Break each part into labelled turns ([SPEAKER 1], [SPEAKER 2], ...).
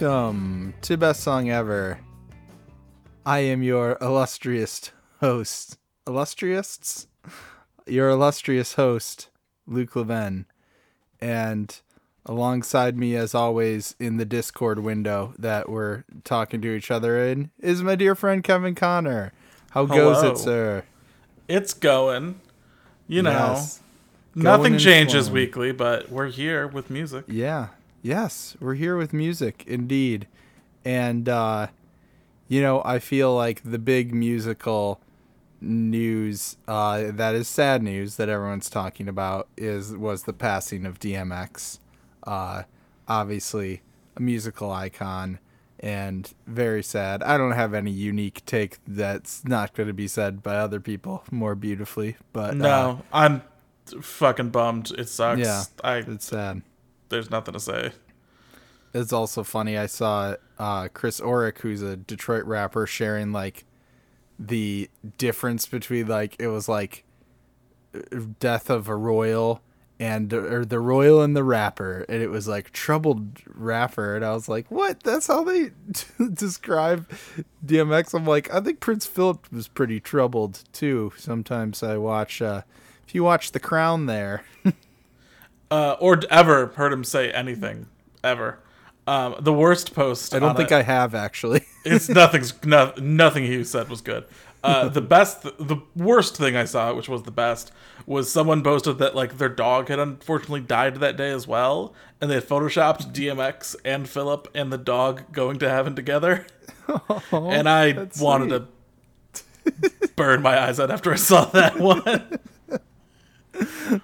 [SPEAKER 1] Welcome to Best Song Ever. I am your illustrious host. Illustrious? Your illustrious host, Luke Levin. And alongside me, as always, in the Discord window that we're talking to each other in, is my dear friend Kevin Connor. How goes it, sir?
[SPEAKER 2] It's going. You know,
[SPEAKER 1] Yes. Going
[SPEAKER 2] nothing changes weekly, but we're here with music.
[SPEAKER 1] Yeah. Yes, we're here with music indeed. And uh you know, I feel like the big musical news uh that is sad news that everyone's talking about is was the passing of DMX. Uh obviously a musical icon and very sad. I don't have any unique take that's not going to be said by other people more beautifully, but uh,
[SPEAKER 2] No, I'm fucking bummed. It sucks.
[SPEAKER 1] Yeah.
[SPEAKER 2] I
[SPEAKER 1] it's sad.
[SPEAKER 2] there's nothing to say.
[SPEAKER 1] It's also funny. I saw uh, Chris Orrick, who's a Detroit rapper, sharing like the difference between like it was like death of a royal and or the royal and the rapper, and it was like troubled rapper, and I was like, what? That's how they describe DMX. I'm like, I think Prince Philip was pretty troubled too. Sometimes I watch. uh if you watch The Crown, there.
[SPEAKER 2] Uh, or ever heard him say anything ever. Um, the worst post.
[SPEAKER 1] I don't think
[SPEAKER 2] it-
[SPEAKER 1] I have actually.
[SPEAKER 2] It's nothing's no, nothing he said was good. Uh, the best, the worst thing I saw, which was the best, was someone posted that like their dog had unfortunately died that day as well, and they had photoshopped DMX and Philip and the dog going to heaven together. and I wanted to burn my eyes out after I saw that one.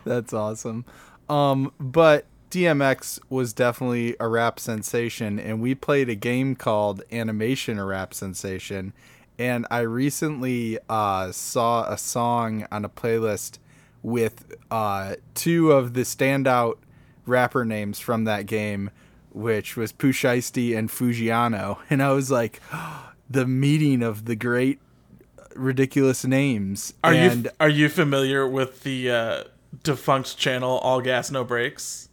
[SPEAKER 1] That's awesome. Um, but DMX was definitely a rap sensation, and we played a game called Animation a Rap Sensation. And I recently uh, saw a song on a playlist with uh, two of the standout rapper names from that game, which was Pooh and Fujiano. And I was like, the meeting of the great ridiculous names.
[SPEAKER 2] Are
[SPEAKER 1] and
[SPEAKER 2] you are you familiar with the uh, defunct channel All Gas No Brakes?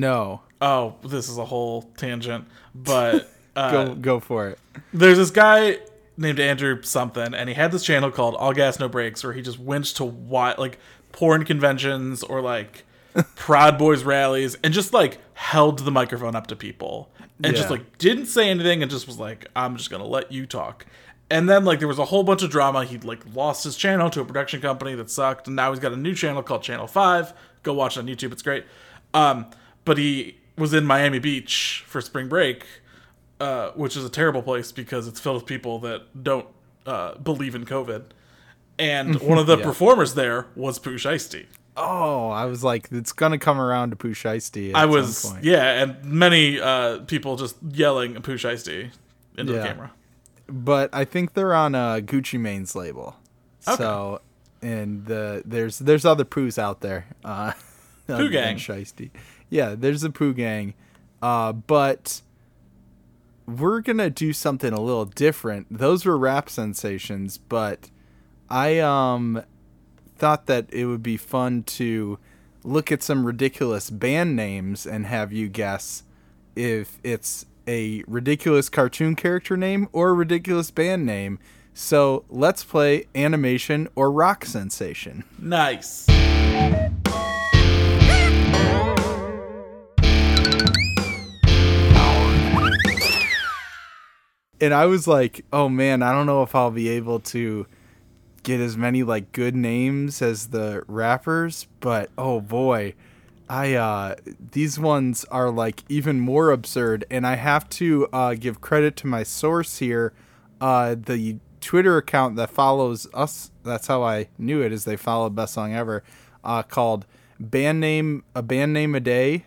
[SPEAKER 1] No,
[SPEAKER 2] Oh, this is a whole tangent, but uh,
[SPEAKER 1] go go for it.
[SPEAKER 2] there's this guy named Andrew something, and he had this channel called All Gas No Brakes, where he just went to like porn conventions or like Proud Boys rallies, and just like held the microphone up to people, and just like didn't say anything, and just was like, "I'm just gonna let you talk." And then like there was a whole bunch of drama. He'd like lost his channel to a production company that sucked, and now he's got a new channel called Channel Five. Go watch it on YouTube; it's great. Um, but he was in Miami Beach for spring break, uh, which is a terrible place because it's filled with people that don't uh, believe in COVID. And one of the
[SPEAKER 1] Yeah.
[SPEAKER 2] performers there was Pooh Shiesty.
[SPEAKER 1] Oh, I was like, it's gonna come around to Pooh Shiesty.
[SPEAKER 2] I was, yeah, and many uh, people just yelling Pooh Shiesty into
[SPEAKER 1] Yeah.
[SPEAKER 2] the camera.
[SPEAKER 1] but I think they're on uh, Gucci Mane's label. So, and the there's there's other poos out there. Uh, than
[SPEAKER 2] Gang.
[SPEAKER 1] Shiesty. Yeah, there's a Pooh gang, uh, but we're gonna do something a little different. Those were rap sensations, but I um thought that it would be fun to look at some ridiculous band names and have you guess if it's a ridiculous cartoon character name or a ridiculous band name. So let's play animation or rock sensation.
[SPEAKER 2] Nice.
[SPEAKER 1] And I was like, oh man, I don't know if I'll be able to get as many like good names as the rappers, but oh boy, I uh these ones are like even more absurd and I have to uh give credit to my source here. Uh the Twitter account that follows us, that's how I knew it is they followed Best Song Ever, uh called Band Name a Band Name a Day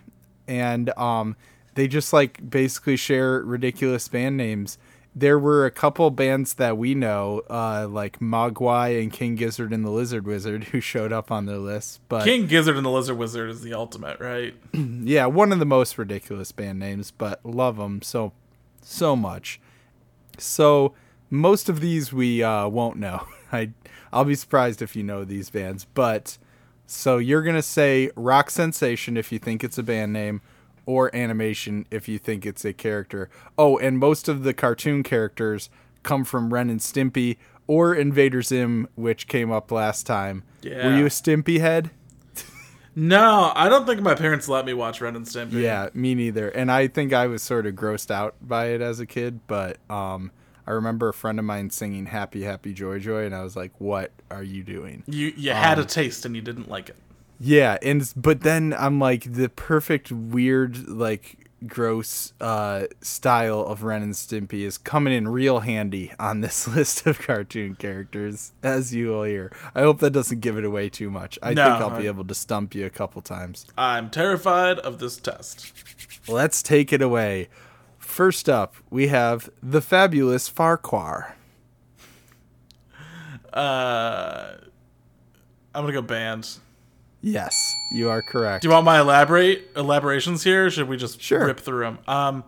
[SPEAKER 1] and um they just like basically share ridiculous band names. There were a couple bands that we know, uh, like Mogwai and King Gizzard and the Lizard Wizard, who showed up on their list. But
[SPEAKER 2] King Gizzard and the Lizard Wizard is the ultimate, right?
[SPEAKER 1] yeah, one of the most ridiculous band names, but love them so so much. So most of these we uh, won't know. I I'll be surprised if you know these bands, but so you're gonna say rock sensation if you think it's a band name, or animation if you think it's a character. Oh, and most of the cartoon characters come from Ren and Stimpy or Invader Zim, which came up last time.
[SPEAKER 2] Yeah.
[SPEAKER 1] Were you a Stimpy head?
[SPEAKER 2] No, I don't think my parents let me watch Ren and Stimpy.
[SPEAKER 1] Yeah, me neither. And I think I was sort of grossed out by it as a kid, but um I remember a friend of mine singing Happy Happy Joy Joy and I was like, "What are you doing?"
[SPEAKER 2] You you had
[SPEAKER 1] Um,
[SPEAKER 2] a taste and you didn't like it.
[SPEAKER 1] Yeah, and but then I'm like the perfect weird like gross uh style of Ren and Stimpy is coming in real handy on this list of cartoon characters as you will hear. I hope that doesn't give it away too much. I
[SPEAKER 2] No,
[SPEAKER 1] think I'll be able to stump you a couple times.
[SPEAKER 2] I'm terrified of this test.
[SPEAKER 1] Let's take it away. First up, we have the fabulous Farquhar.
[SPEAKER 2] Uh, I'm gonna go band.
[SPEAKER 1] Yes, you are correct.
[SPEAKER 2] Do you want my elaborate elaborations here? Or should we just
[SPEAKER 1] Sure.
[SPEAKER 2] rip through them? Um,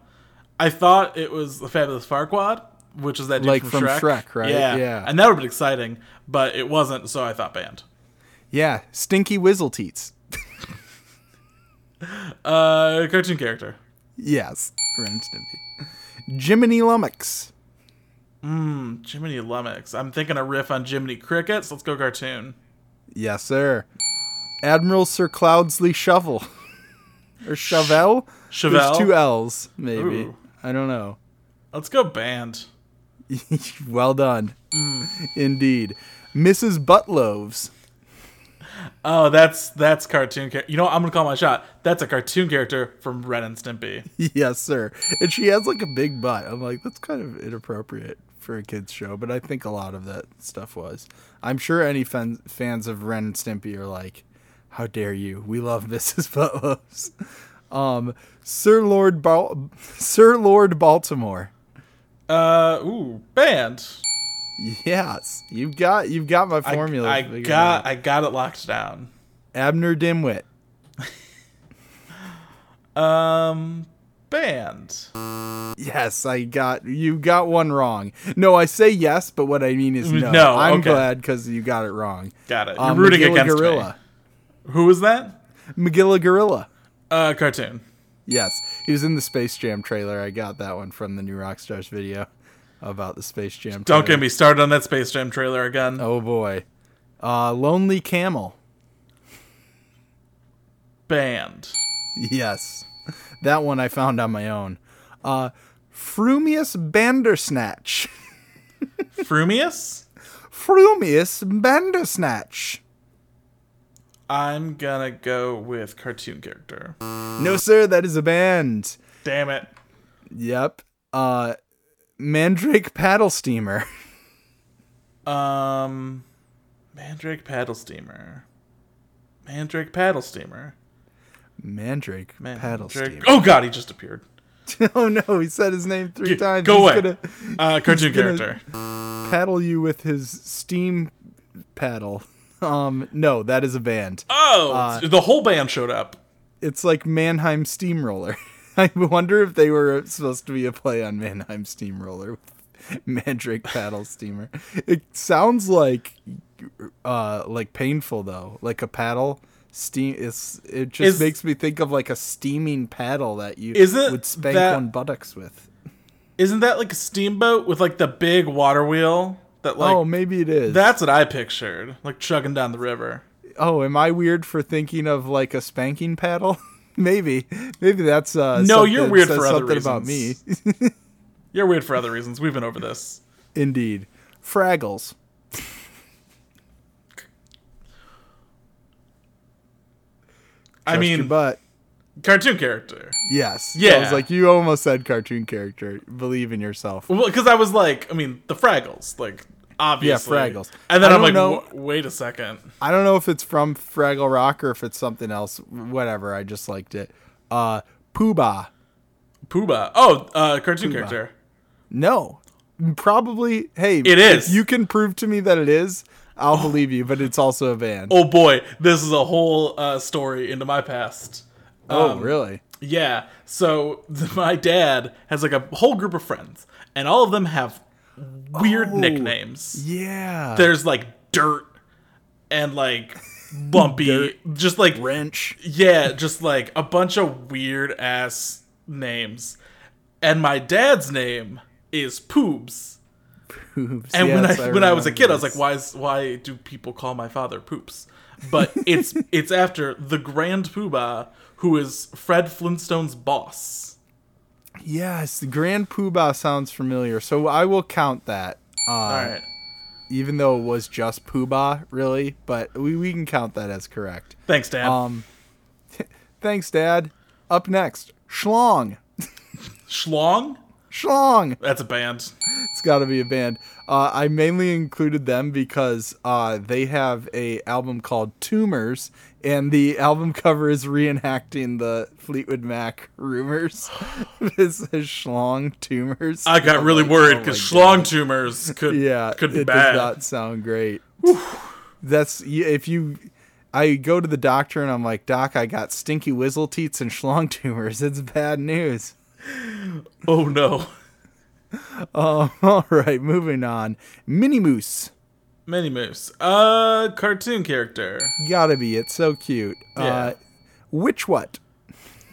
[SPEAKER 2] I thought it was the fabulous Farquaad, which is that dude
[SPEAKER 1] Like
[SPEAKER 2] from,
[SPEAKER 1] from
[SPEAKER 2] Shrek.
[SPEAKER 1] Shrek, right?
[SPEAKER 2] Yeah,
[SPEAKER 1] Yeah.
[SPEAKER 2] and that would have been exciting, but it wasn't. So I thought band.
[SPEAKER 1] yeah, Stinky Wizzleteats.
[SPEAKER 2] Uh, cartoon character.
[SPEAKER 1] Yes, Ren Stimpy. Jiminy Lummox.
[SPEAKER 2] Jiminy Lummox. I'm thinking a riff on Jiminy Crickets. Let's go cartoon.
[SPEAKER 1] Yes, sir. Admiral Sir Cloudesley Shovell. or Chauvel?
[SPEAKER 2] Chauvel.
[SPEAKER 1] There's two L's, maybe.
[SPEAKER 2] Ooh.
[SPEAKER 1] I don't know.
[SPEAKER 2] Let's go band.
[SPEAKER 1] well done. Indeed. Mrs. Buttloaves.
[SPEAKER 2] Oh, that's that's cartoon character. You know, what? I'm gonna call my shot. That's a cartoon character from Ren and Stimpy.
[SPEAKER 1] yes, sir. And she has like a big butt. I'm like, that's kind of inappropriate for a kids show, but I think a lot of that stuff was. I'm sure any fan- fans of Ren and Stimpy are like, how dare you? We love Mrs. Buttloaves. Um, Sir Lord Bal- Sir Lord Baltimore.
[SPEAKER 2] Uh, ooh, band.
[SPEAKER 1] Yes, you've got you've got my formula.
[SPEAKER 2] I
[SPEAKER 1] figured
[SPEAKER 2] got
[SPEAKER 1] out.
[SPEAKER 2] I got it locked down.
[SPEAKER 1] Abner Dimwit.
[SPEAKER 2] Um, band.
[SPEAKER 1] Yes, I got you got one wrong. No, I say yes, but what I mean is no.
[SPEAKER 2] No,
[SPEAKER 1] I'm
[SPEAKER 2] okay.
[SPEAKER 1] glad because you got it wrong.
[SPEAKER 2] Got it. You're
[SPEAKER 1] Um,
[SPEAKER 2] rooting
[SPEAKER 1] Magilla
[SPEAKER 2] against
[SPEAKER 1] Gorilla.
[SPEAKER 2] me. Who was that?
[SPEAKER 1] Magilla Gorilla.
[SPEAKER 2] Uh, cartoon.
[SPEAKER 1] Yes, he was in the Space Jam trailer. I got that one from the new Rockstars video about the Space Jam.
[SPEAKER 2] Don't
[SPEAKER 1] trailer.
[SPEAKER 2] get me started on that Space Jam trailer again.
[SPEAKER 1] Oh boy, uh, Lonely Camel.
[SPEAKER 2] Band.
[SPEAKER 1] Yes, that one I found on my own. Uh, Frumious Bandersnatch.
[SPEAKER 2] Frumious.
[SPEAKER 1] Frumious Bandersnatch.
[SPEAKER 2] I'm gonna go with cartoon character.
[SPEAKER 1] No, sir, that is a band.
[SPEAKER 2] Damn it.
[SPEAKER 1] Yep. Uh, Mandrake Paddle Steamer.
[SPEAKER 2] Um, Mandrake paddle steamer. Mandrake paddle steamer.
[SPEAKER 1] Mandrake Paddle
[SPEAKER 2] Mandrake.
[SPEAKER 1] Steamer.
[SPEAKER 2] Oh God, he just appeared.
[SPEAKER 1] Oh no, he said his name three
[SPEAKER 2] G-
[SPEAKER 1] times.
[SPEAKER 2] go
[SPEAKER 1] He's
[SPEAKER 2] away.
[SPEAKER 1] gonna
[SPEAKER 2] Uh, cartoon character.
[SPEAKER 1] paddle you with his steam paddle. Um, no, that is a band.
[SPEAKER 2] Oh,
[SPEAKER 1] uh,
[SPEAKER 2] the whole band showed up.
[SPEAKER 1] It's like Mannheim Steamroller. I wonder if they were supposed to be a play on Mannheim Steamroller with Mandrake Paddle Steamer. It sounds like uh like painful though. Like a paddle steam it's it just
[SPEAKER 2] Is-
[SPEAKER 1] makes me think of like a steaming paddle that you would spank
[SPEAKER 2] that-
[SPEAKER 1] one buttocks with.
[SPEAKER 2] Isn't that like a steamboat with like the big water wheel? That like
[SPEAKER 1] oh, maybe it is.
[SPEAKER 2] that's what I pictured, like chugging down the river.
[SPEAKER 1] Oh, am I weird for thinking of like a spanking paddle? maybe, maybe that's uh.
[SPEAKER 2] No, you're weird for other
[SPEAKER 1] something about me.
[SPEAKER 2] You're weird for other reasons. We've been over this.
[SPEAKER 1] Indeed, Fraggles.
[SPEAKER 2] I mean,
[SPEAKER 1] butt.
[SPEAKER 2] Cartoon character.
[SPEAKER 1] Yes.
[SPEAKER 2] Yeah.
[SPEAKER 1] I was like, you almost said cartoon character. Believe in yourself.
[SPEAKER 2] Well, because I was like, I mean, the Fraggles, like obviously.
[SPEAKER 1] Yeah, Fraggles.
[SPEAKER 2] And then
[SPEAKER 1] I
[SPEAKER 2] I'm like,
[SPEAKER 1] know-
[SPEAKER 2] wait a second.
[SPEAKER 1] I don't know if it's from Fraggle Rock or if it's something else. Whatever. I just liked it. Uh, Poobah.
[SPEAKER 2] Pooba. Oh, uh, cartoon character.
[SPEAKER 1] No. Probably. Hey,
[SPEAKER 2] It is.
[SPEAKER 1] If you can prove to me that it is, I'll believe you. But it's also a band.
[SPEAKER 2] Oh boy, this is a whole uh, story into my past.
[SPEAKER 1] Oh
[SPEAKER 2] um,
[SPEAKER 1] really?
[SPEAKER 2] Yeah. So my dad has like a whole group of friends, and all of them have weird
[SPEAKER 1] Oh.
[SPEAKER 2] nicknames.
[SPEAKER 1] Yeah.
[SPEAKER 2] There's like dirt and like lumpy, just like
[SPEAKER 1] Wrench.
[SPEAKER 2] yeah, just like a bunch of weird ass names. And my dad's name is Poobs.
[SPEAKER 1] Poops.
[SPEAKER 2] And when
[SPEAKER 1] yes,
[SPEAKER 2] I, when I was a kid, I was like, why is why do people call my father Poops? But it's it's after the Grand Poobah, who is Fred Flintstone's boss.
[SPEAKER 1] Yes, the Grand Poobah sounds familiar, so I will count that. Uh,
[SPEAKER 2] All right.
[SPEAKER 1] Even though it was just Poobah, really, but we, we can count that as correct.
[SPEAKER 2] Thanks, Dad.
[SPEAKER 1] Um, thanks, Dad. Up next, Schlong.
[SPEAKER 2] Schlong?
[SPEAKER 1] Schlong.
[SPEAKER 2] That's a band.
[SPEAKER 1] It's got to be a band. Uh, I mainly included them because uh, they have a album called Tumors, and the album cover is reenacting the Fleetwood Mac rumors. this is Schlong Tumors.
[SPEAKER 2] I got
[SPEAKER 1] I'm
[SPEAKER 2] really oh
[SPEAKER 1] like,
[SPEAKER 2] worried
[SPEAKER 1] oh
[SPEAKER 2] because
[SPEAKER 1] my
[SPEAKER 2] schlong tumors could
[SPEAKER 1] yeah,
[SPEAKER 2] could be
[SPEAKER 1] it
[SPEAKER 2] bad.
[SPEAKER 1] does not sound great. That's if you. I go to the doctor and I'm like, Doc, I got stinky whizzle teats and schlong tumors. It's bad news.
[SPEAKER 2] Oh no.
[SPEAKER 1] Oh, all right, moving on. Mini Moose,
[SPEAKER 2] Minnie Moose. Uh cartoon character.
[SPEAKER 1] gotta be. It's so cute.
[SPEAKER 2] Yeah.
[SPEAKER 1] Uh, which what?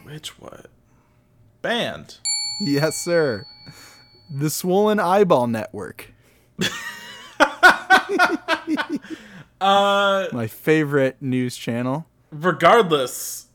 [SPEAKER 2] Which what? Band.
[SPEAKER 1] Yes, sir. The Swollen Eyeball Network,
[SPEAKER 2] Uh
[SPEAKER 1] my favorite news channel.
[SPEAKER 2] regardless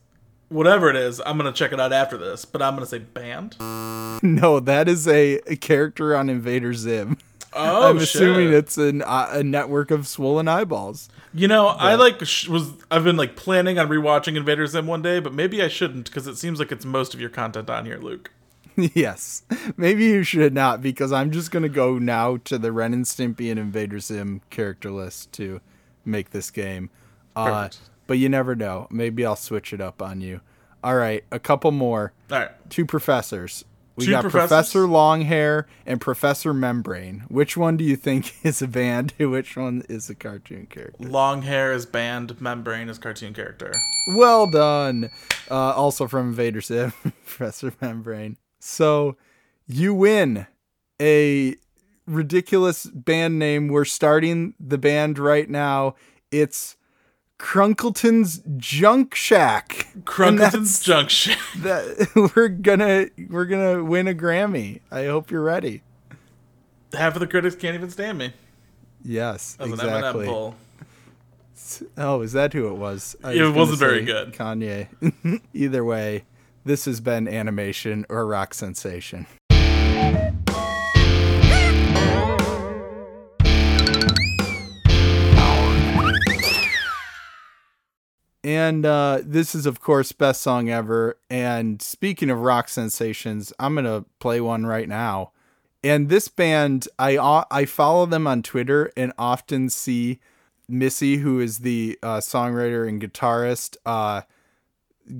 [SPEAKER 2] whatever it is, I'm gonna check it out after this, but I'm gonna say band.
[SPEAKER 1] No, that is a, a character on Invader Zim.
[SPEAKER 2] Oh,
[SPEAKER 1] I'm assuming
[SPEAKER 2] shit.
[SPEAKER 1] it's an, uh, a network of swollen eyeballs.
[SPEAKER 2] You know, I like sh- was I've been like planning on rewatching Invader Zim one day, but maybe I shouldn't because it seems like it's most of your content on here, Luke.
[SPEAKER 1] yes. Maybe you should not because I'm just going to go now to the Ren and Stimpy and Invader Zim character list to make this game. Uh,
[SPEAKER 2] Perfect.
[SPEAKER 1] but you never know. Maybe I'll switch it up on you. All right, a couple more.
[SPEAKER 2] All right,
[SPEAKER 1] Two professors. We
[SPEAKER 2] Two
[SPEAKER 1] got
[SPEAKER 2] professors?
[SPEAKER 1] Professor Longhair and Professor Membrane. Which one do you think is a band? Which one is a cartoon character?
[SPEAKER 2] Longhair is band, membrane is cartoon character.
[SPEAKER 1] Well done. Uh, also from Invader Zim, Professor Membrane. So you win a ridiculous band name. We're starting the band right now. It's Crunkleton's Junk Shack.
[SPEAKER 2] Crunkleton's
[SPEAKER 1] Junk
[SPEAKER 2] Shack.
[SPEAKER 1] That we're gonna we're gonna win a Grammy. I hope you're ready.
[SPEAKER 2] Half of the critics can't even stand me
[SPEAKER 1] Yes,
[SPEAKER 2] as
[SPEAKER 1] exactly. Oh, is that who it was? I
[SPEAKER 2] It
[SPEAKER 1] was
[SPEAKER 2] wasn't very good.
[SPEAKER 1] Kanye. Either way, this has been animation or rock sensation. And uh, this is, of course, best song ever. And speaking of rock sensations, I'm gonna play one right now. And this band, I I follow them on Twitter and often see Missy, who is the uh, songwriter and guitarist, uh,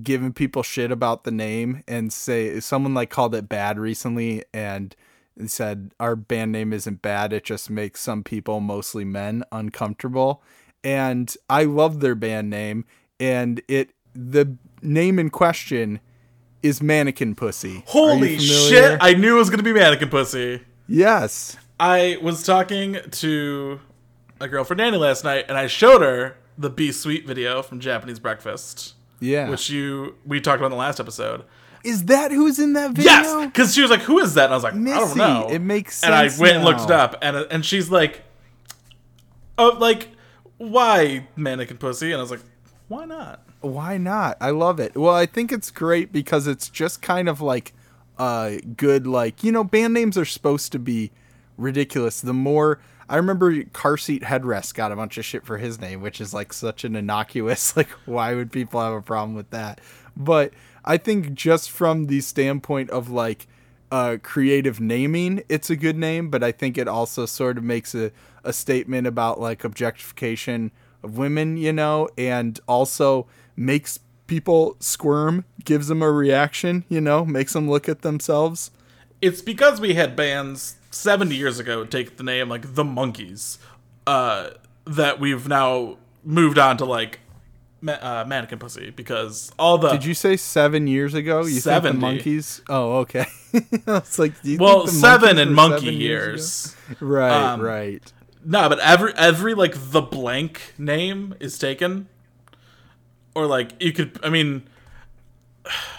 [SPEAKER 1] giving people shit about the name and say someone like called it bad recently and said our band name isn't bad it just makes some people mostly men uncomfortable and i love their band name and it the name in question is mannequin pussy
[SPEAKER 2] Holy shit! I knew it was gonna be Mannequin Pussy.
[SPEAKER 1] yes
[SPEAKER 2] I was talking to a girlfriend Nanny last night, and I showed her the Be Sweet video from Japanese Breakfast,
[SPEAKER 1] yeah
[SPEAKER 2] which you we talked about in the last episode.
[SPEAKER 1] is that who's in that video
[SPEAKER 2] Yes, because she was like, "Who is that?" And I was like, "I don't know."
[SPEAKER 1] it makes sense.
[SPEAKER 2] And I went and looked it up, and and she's like, "Oh, like why mannequin pussy?" And I was like, "Why not?"
[SPEAKER 1] Why not? I love it. Well, I think it's great because it's just kind of like uh good like, you know, band names are supposed to be ridiculous. The more I remember car seat headrest got a bunch of shit for his name, which is like such an innocuous like why would people have a problem with that? But I think just from the standpoint of like uh, creative naming, it's a good name, but I think it also sort of makes a, a statement about like objectification of women, you know, and also makes people squirm, gives them a reaction, you know, makes them look at themselves.
[SPEAKER 2] It's because we had bands 70 years ago take the name like the Monkees, uh, that we've now moved on to like ma- uh, mannequin pussy because all the
[SPEAKER 1] Did you say seven years ago? You think the monkeys? Oh, okay. it's like do you
[SPEAKER 2] well
[SPEAKER 1] think the
[SPEAKER 2] seven and monkey
[SPEAKER 1] seven
[SPEAKER 2] years.
[SPEAKER 1] ago? Right,
[SPEAKER 2] Um,
[SPEAKER 1] right.
[SPEAKER 2] No, but every every like the blank name is taken. or like you could. I mean,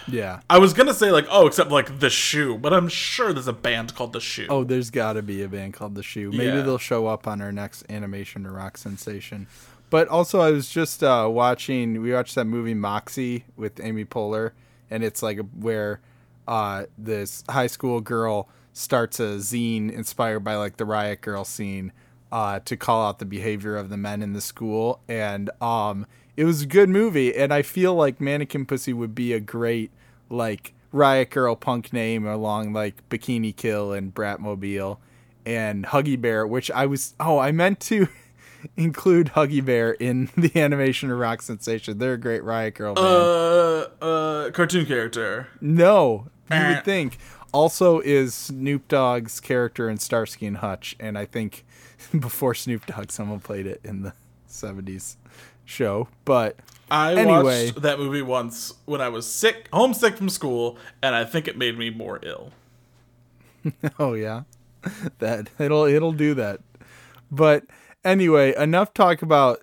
[SPEAKER 1] Yeah.
[SPEAKER 2] I was gonna say like oh, except like the shoe, but I'm sure there's a band called the shoe.
[SPEAKER 1] Oh, there's got to be a band called The Shoe. Maybe
[SPEAKER 2] Yeah.
[SPEAKER 1] they'll show up on our next animation to rock sensation. But also, I was just uh, watching. We watched that movie Moxie with Amy Poehler, and it's like where uh, this high school girl starts a zine inspired by like the Riot Grrrl scene uh, to call out the behavior of the men in the school, and um, it was a good movie. And I feel like Mannequin Pussy would be a great like Riot Grrrl punk name along like Bikini Kill and Bratmobile and Huggy Bear, which I was oh I meant to include Huggy Bear in the animation of Rock Sensation. They're a great Riot Grrrl band.
[SPEAKER 2] Uh, uh, cartoon character.
[SPEAKER 1] no, you
[SPEAKER 2] Eh.
[SPEAKER 1] would think. Also, is Snoop Dogg's character in Starsky and Hutch, and I think before Snoop Dogg, someone played it in the '70s show. But
[SPEAKER 2] I
[SPEAKER 1] Anyway.
[SPEAKER 2] watched that movie once when I was sick, homesick from school, and I think it made me more ill.
[SPEAKER 1] Oh yeah, that it'll it'll do that. But anyway, enough talk about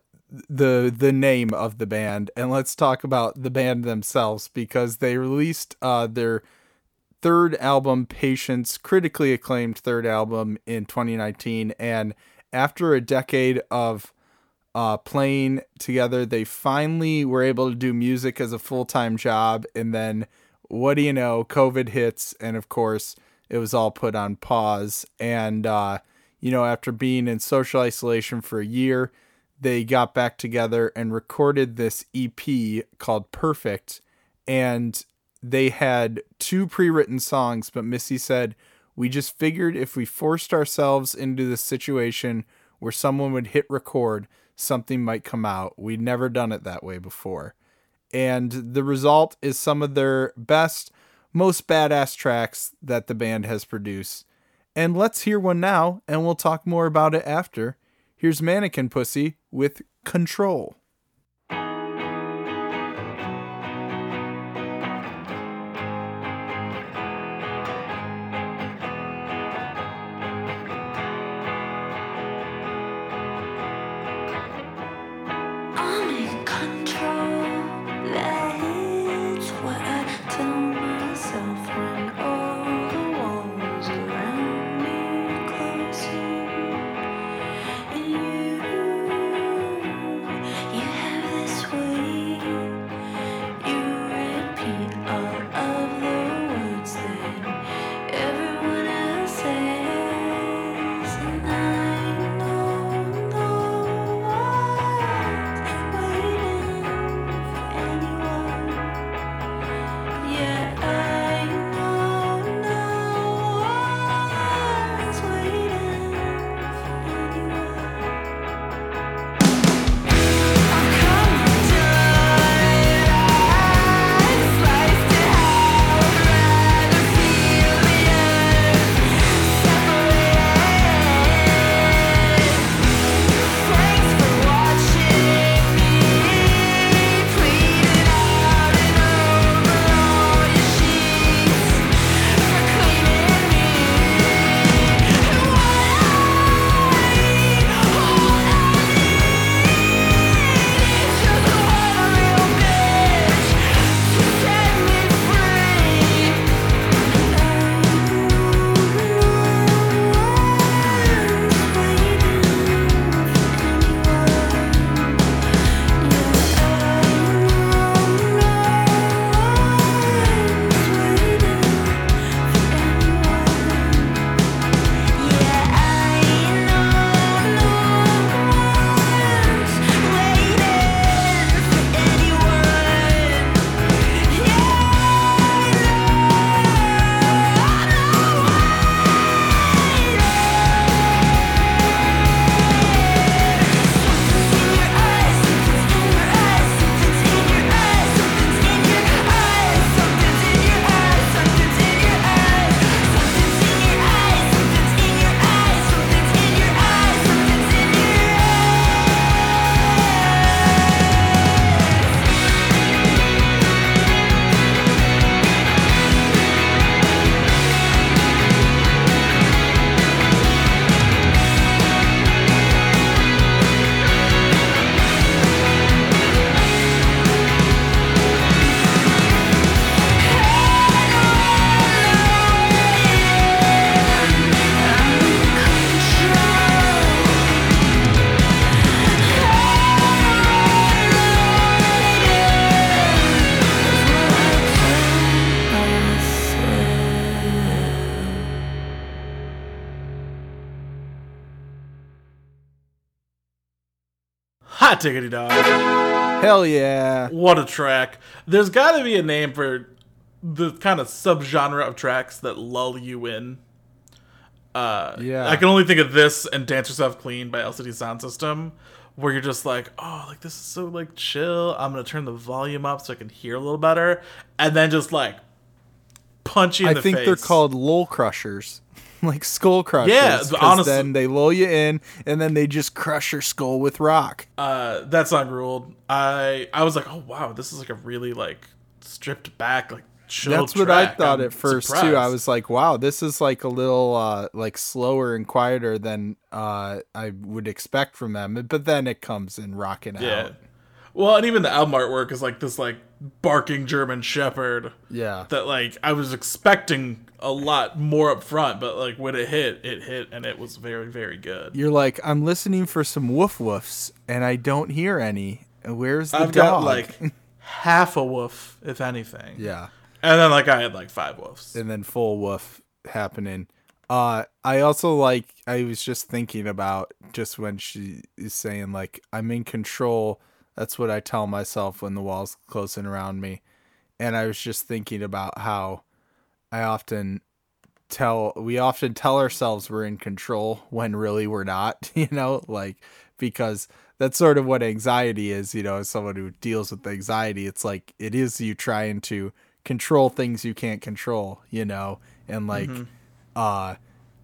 [SPEAKER 1] the the name of the band, and let's talk about the band themselves because they released uh, their third album, Patience, critically acclaimed third album in 2019, and after a decade of uh, playing together, they finally were able to do music as a full time job, and then what do you know? COVID hits, and of course, it was all put on pause. And, uh, you know, after being in social isolation for a year, they got back together and recorded this EP called Perfect. And they had two pre written songs, but Missy said, We just figured if we forced ourselves into this situation where someone would hit record, something might come out. We'd never done it that way before and the result is some of their best, most badass tracks that the band has produced. And let's hear one now, and we'll talk more about it after. Here's Mannequin Pussy with Control.
[SPEAKER 2] Diggity dog.
[SPEAKER 1] Hell yeah.
[SPEAKER 2] What a track. There's got to be a name for the kind of subgenre of tracks that lull you in. Uh,
[SPEAKER 1] Yeah.
[SPEAKER 2] I can only think of this and Dance Yourself Clean by LCD Soundsystem, where you're just like, oh, like this is so like chill. I'm gonna turn the volume up so I can hear a little better, and then just like punch you
[SPEAKER 1] I think
[SPEAKER 2] face.
[SPEAKER 1] they're called lull crushers. like skull crushers.
[SPEAKER 2] Yeah, honestly-
[SPEAKER 1] then they lull you in and then they just crush your skull with rock.
[SPEAKER 2] uh, that song ruled. I I was like, oh wow, this is like a really like stripped back like.
[SPEAKER 1] That's what I thought
[SPEAKER 2] I'm
[SPEAKER 1] at first too. I was like, wow, this is like a little uh like slower and quieter than uh I would expect from them. But then it comes in rocking
[SPEAKER 2] yeah.
[SPEAKER 1] out.
[SPEAKER 2] Well, and even the album artwork is like this like barking German Shepherd
[SPEAKER 1] Yeah.
[SPEAKER 2] that like I was expecting a lot more up front, but like when it hit, it hit and it was very very good.
[SPEAKER 1] You're like, I'm listening for some woof woofs and I don't hear any. Where's the
[SPEAKER 2] I've
[SPEAKER 1] dog?
[SPEAKER 2] got like half a woof, if anything.
[SPEAKER 1] yeah.
[SPEAKER 2] And then like I had like five woofs.
[SPEAKER 1] and then full woof happening. Uh, I also like. I was just thinking about just when she is saying like I'm in control. That's what I tell myself when the walls closing around me, and I was just thinking about how I often tell we often tell ourselves we're in control when really we're not. You know, like because that's sort of what anxiety is. You know, as someone who deals with anxiety, it's like it is you trying to control things you can't control. You know, and like uh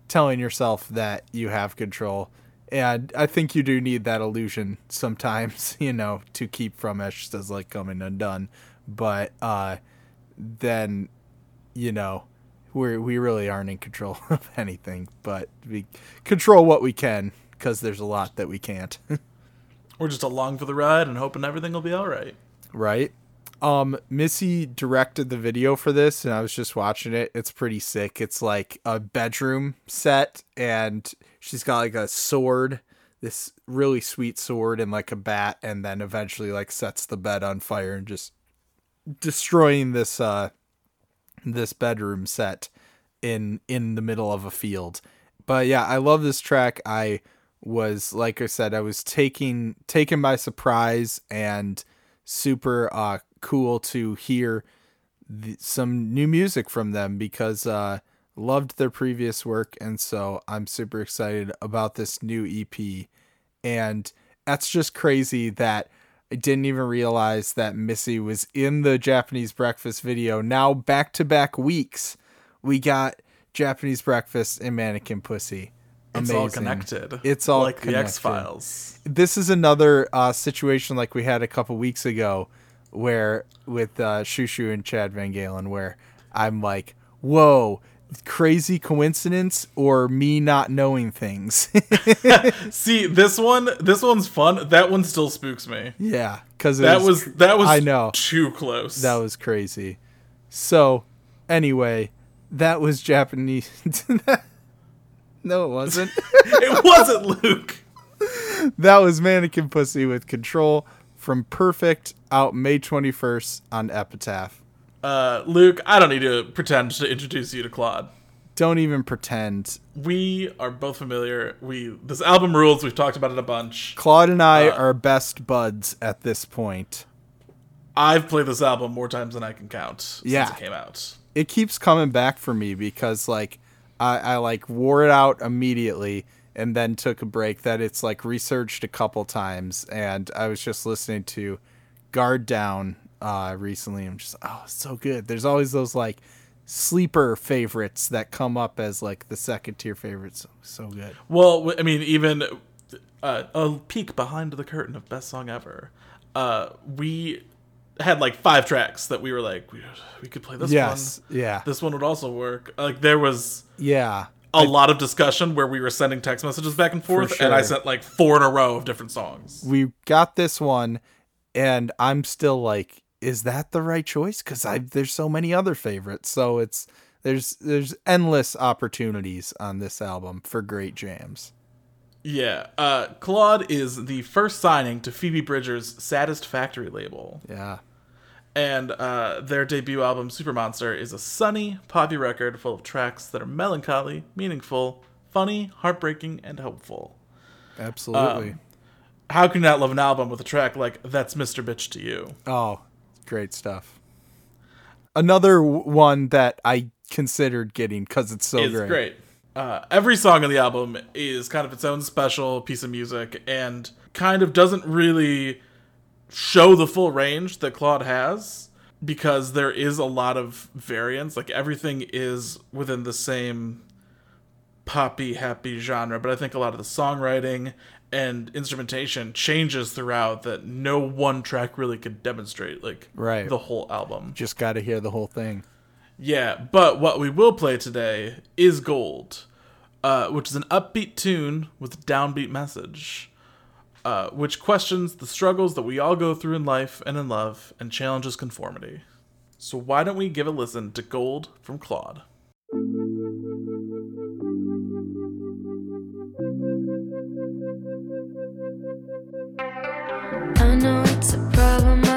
[SPEAKER 1] telling yourself that you have control. And I think you do need that illusion sometimes, you know, to keep from just as like coming undone. But uh then you know, we we really aren't in control of anything, but we control what we can because there's a lot that we can't.
[SPEAKER 2] We're just along for the ride and hoping everything will be all right.
[SPEAKER 1] right? Um, Missy directed the video for this, and I was just watching it. It's pretty sick. It's like a bedroom set, and she's got like a sword, this really sweet sword, and like a bat, and then eventually like sets the bed on fire and just destroying this uh this bedroom set in in the middle of a field. But yeah, I love this track. I was like I said, I was taking taken by surprise and super uh cool to hear some new music from them because uh loved their previous work and so I'm super excited about this new EP and that's just crazy that I didn't even realize that Missy was in the Japanese breakfast video. Now back to back weeks, we got Japanese breakfast and mannequin pussy.
[SPEAKER 2] It's
[SPEAKER 1] Amazing.
[SPEAKER 2] all connected.
[SPEAKER 1] It's all
[SPEAKER 2] like the. X Files.
[SPEAKER 1] This is another uh, situation like we had a couple weeks ago, where with uh, Shushu and Chad VanGaalen, where I'm like, "Whoa, crazy coincidence or me not knowing things?"
[SPEAKER 2] See, this one, this one's fun. That one still spooks me.
[SPEAKER 1] yeah, because
[SPEAKER 2] That was that was
[SPEAKER 1] I know.
[SPEAKER 2] too close.
[SPEAKER 1] That was crazy. So, anyway, that was Japanese. no, it wasn't.
[SPEAKER 2] it wasn't Luke.
[SPEAKER 1] that was Mannequin Pussy with Control from Perfect out May 21st on Epitaph.
[SPEAKER 2] Uh, Luke, I don't need to pretend to introduce you to Claud.
[SPEAKER 1] Don't even pretend.
[SPEAKER 2] We are both familiar. We this album rules. We've talked about it a bunch.
[SPEAKER 1] Claud and I
[SPEAKER 2] Uh,
[SPEAKER 1] are best buds at this point.
[SPEAKER 2] I've played this album more times than I can count
[SPEAKER 1] Yeah.
[SPEAKER 2] since it came out.
[SPEAKER 1] It keeps coming back for me because like I, I like wore it out immediately and then took a break that it's like researched a couple times and I was just listening to Guard Down uh recently. I'm just oh so good. There's always those like sleeper favorites that come up as like the second tier favorites. So good.
[SPEAKER 2] Well, I mean, even uh, a peek behind the curtain of best song ever. Uh, we had like five tracks that we were like, we, we could play this
[SPEAKER 1] Yes.
[SPEAKER 2] one.
[SPEAKER 1] Yeah.
[SPEAKER 2] This one would also work. Like there was
[SPEAKER 1] Yeah.
[SPEAKER 2] a lot of discussion where we were sending text messages back and forth, and I sent like four in a row of different songs.
[SPEAKER 1] we got this one and i'm still like is that the right choice because i there's so many other favorites so it's there's there's endless opportunities on this album for great jams
[SPEAKER 2] Yeah, uh, Claud is the first signing to Phoebe Bridgers' Saddest Factory label.
[SPEAKER 1] yeah
[SPEAKER 2] and uh, their debut album Super Monster is a sunny, poppy record full of tracks that are melancholy, meaningful, funny, heartbreaking, and hopeful.
[SPEAKER 1] absolutely
[SPEAKER 2] Um, how can you not love an album with a track like "That's Mr. Bitch to You"?
[SPEAKER 1] Oh, great stuff. Another one that I considered getting because it's so
[SPEAKER 2] It's
[SPEAKER 1] great.
[SPEAKER 2] great. Uh, every song on the album is kind of its own special piece of music and kind of doesn't really show the full range that Claud has because there is a lot of variance. Like everything is within the same poppy, happy genre, but I think a lot of the songwriting and instrumentation changes throughout that no one track really could demonstrate like
[SPEAKER 1] Right.
[SPEAKER 2] the whole album.
[SPEAKER 1] Just got to hear the whole thing.
[SPEAKER 2] Yeah, but what we will play today is Gold, uh, which is an upbeat tune with a downbeat message, uh, which questions the struggles that we all go through in life and in love and challenges conformity. So, why don't we give a listen to Gold from
[SPEAKER 3] Claud? It's a problem.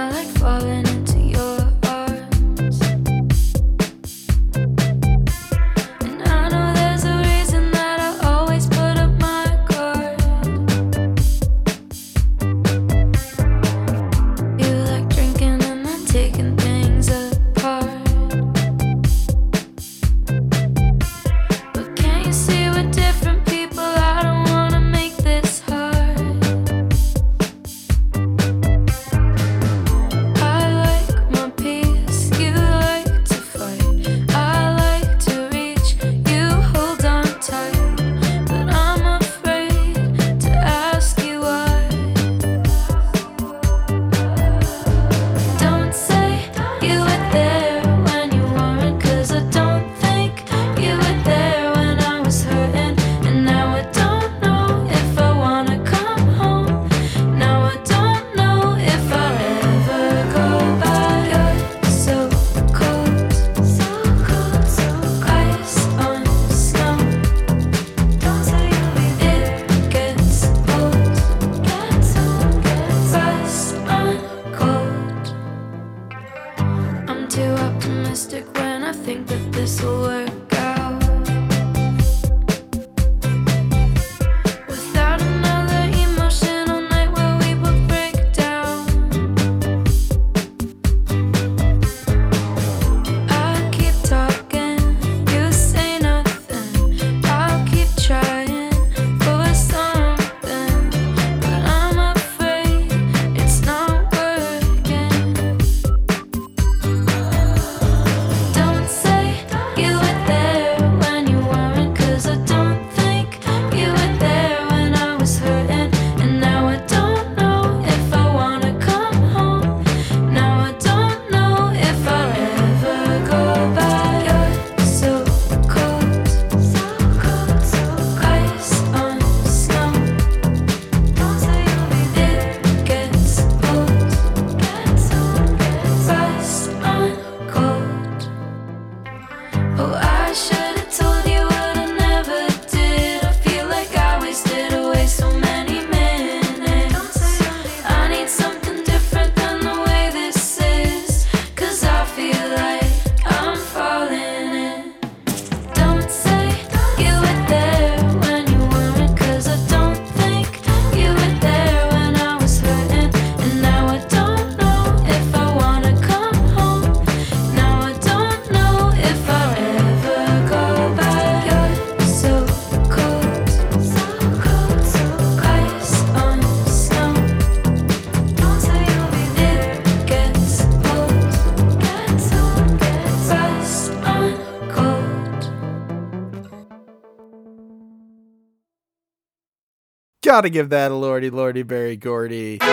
[SPEAKER 1] Gotta give that a lordy, lordy, Berry Gordy. You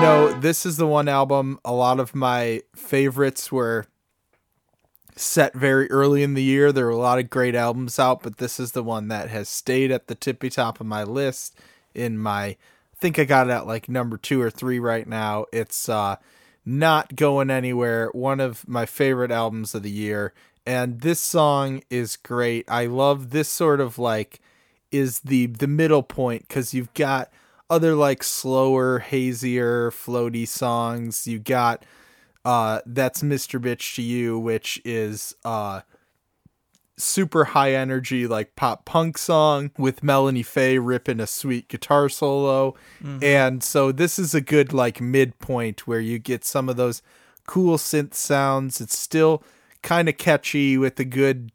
[SPEAKER 1] know, this is the one album a lot of my favorites were set very early in the year. There were a lot of great albums out, but this is the one that has stayed at the tippy top of my list. In my, I think I got it at like number two or three right now. It's uh, not going anywhere. One of my favorite albums of the year. And this song is great. I love this sort of like is the the middle point because you've got other like slower, hazier, floaty songs. You got uh that's Mr. Bitch to You, which is uh super high energy like pop punk song with Melanie Faye ripping a sweet guitar solo. And so this is a good like midpoint where you get some of those cool synth sounds. It's still kind of catchy with a good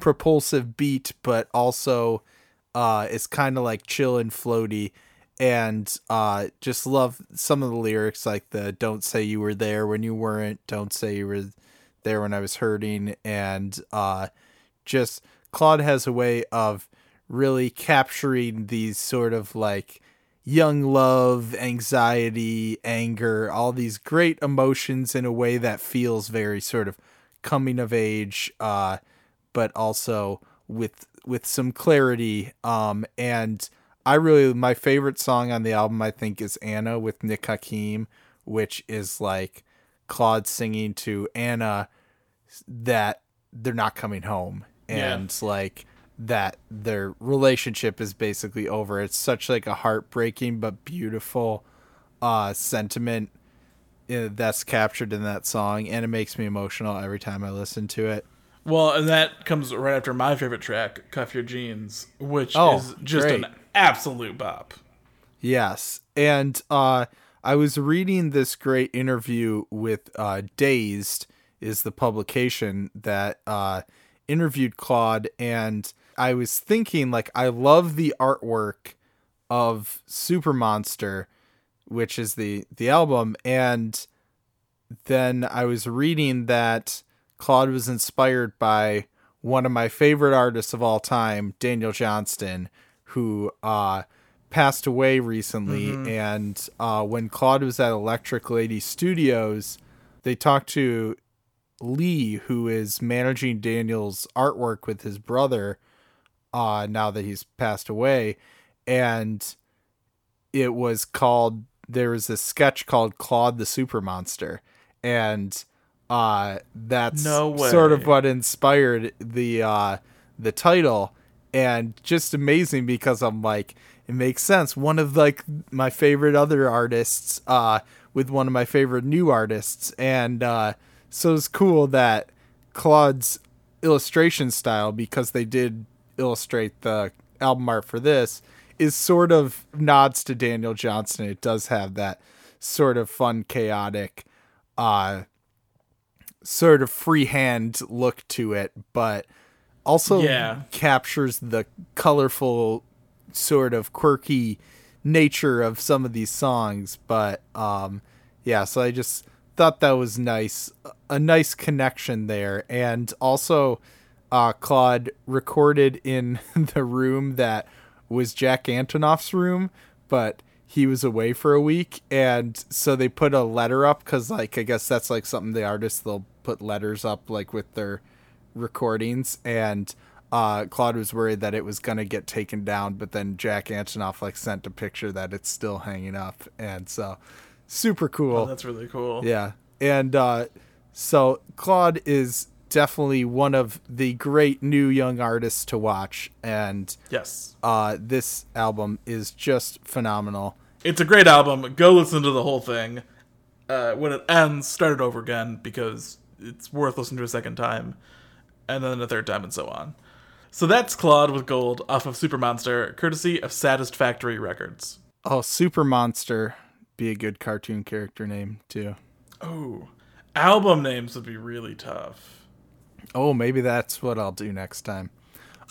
[SPEAKER 1] propulsive beat, but also uh it's kind of like chill and floaty. And uh just love some of the lyrics like the don't say you were there when you weren't. Don't say you were there when i was hurting. And uh just Claud has a way of really capturing these sort of like young love anxiety anger all these great emotions in a way that feels very sort of coming of age uh but also with with some clarity um and I really my favorite song on the album I think is Anna with Nick Hakim, which is like Claud singing to Anna that they're not coming home and like that their relationship is basically over. It's such like a heartbreaking but beautiful uh sentiment uh, that's captured in that song and it makes me emotional every time I listen to it.
[SPEAKER 2] Well, and that comes right after my favorite track, "Cuff Your Jeans," which
[SPEAKER 1] Oh,
[SPEAKER 2] is just
[SPEAKER 1] great.
[SPEAKER 2] an absolute bop.
[SPEAKER 1] Yes. And uh I was reading this great interview with uh Dazed is the publication that uh interviewed Claud and I was thinking like I love the artwork of Super Monster, which is the the album and then I was reading that Claud was inspired by one of my favorite artists of all time, Daniel Johnston, who uh, passed away recently. And uh, when Claud was at Electric Lady Studios, they talked to Lee, who is managing Daniel's artwork with his brother uh, now that he's passed away. And it was called there was a sketch called Claud the Super Monster, and uh, that's
[SPEAKER 2] No
[SPEAKER 1] sort of what inspired the uh, the title, and just amazing because I'm like it makes sense. One of like my favorite other artists, uh, with one of my favorite new artists, and uh, so it's cool that Claud's illustration style because they did illustrate the album art for this is sort of nods to Daniel Johnston. It does have that sort of fun, chaotic, uh, sort of freehand look to it, but also
[SPEAKER 2] Yeah.
[SPEAKER 1] captures the colorful, sort of quirky nature of some of these songs. But um, yeah, so I just thought that was nice, a nice connection there, and also uh, Claud recorded in the room that was Jack Antonoff's room, but he was away for a week, and so they put a letter up because, like, I guess that's like something the artists they'll put letters up like with their recordings, and uh, Claud was worried that it was gonna get taken down, but then Jack Antonoff like sent a picture that it's still hanging up, and so super cool.
[SPEAKER 2] Oh, that's really cool.
[SPEAKER 1] Yeah. And uh, so Claud is definitely one of the great new young artists to watch. And
[SPEAKER 2] Yes.
[SPEAKER 1] uh, this album is just phenomenal.
[SPEAKER 2] It's a great album. Go listen to the whole thing. Uh, when it ends, start it over again because it's worth listening to a second time, and then a third time, and so on. So that's Claud with Gold off of Super Monster, courtesy of Saddest Factory Records.
[SPEAKER 1] Oh, Super Monster. Be a good cartoon character name, too.
[SPEAKER 2] Oh, album names would be really tough.
[SPEAKER 1] Oh, maybe that's what I'll do next time.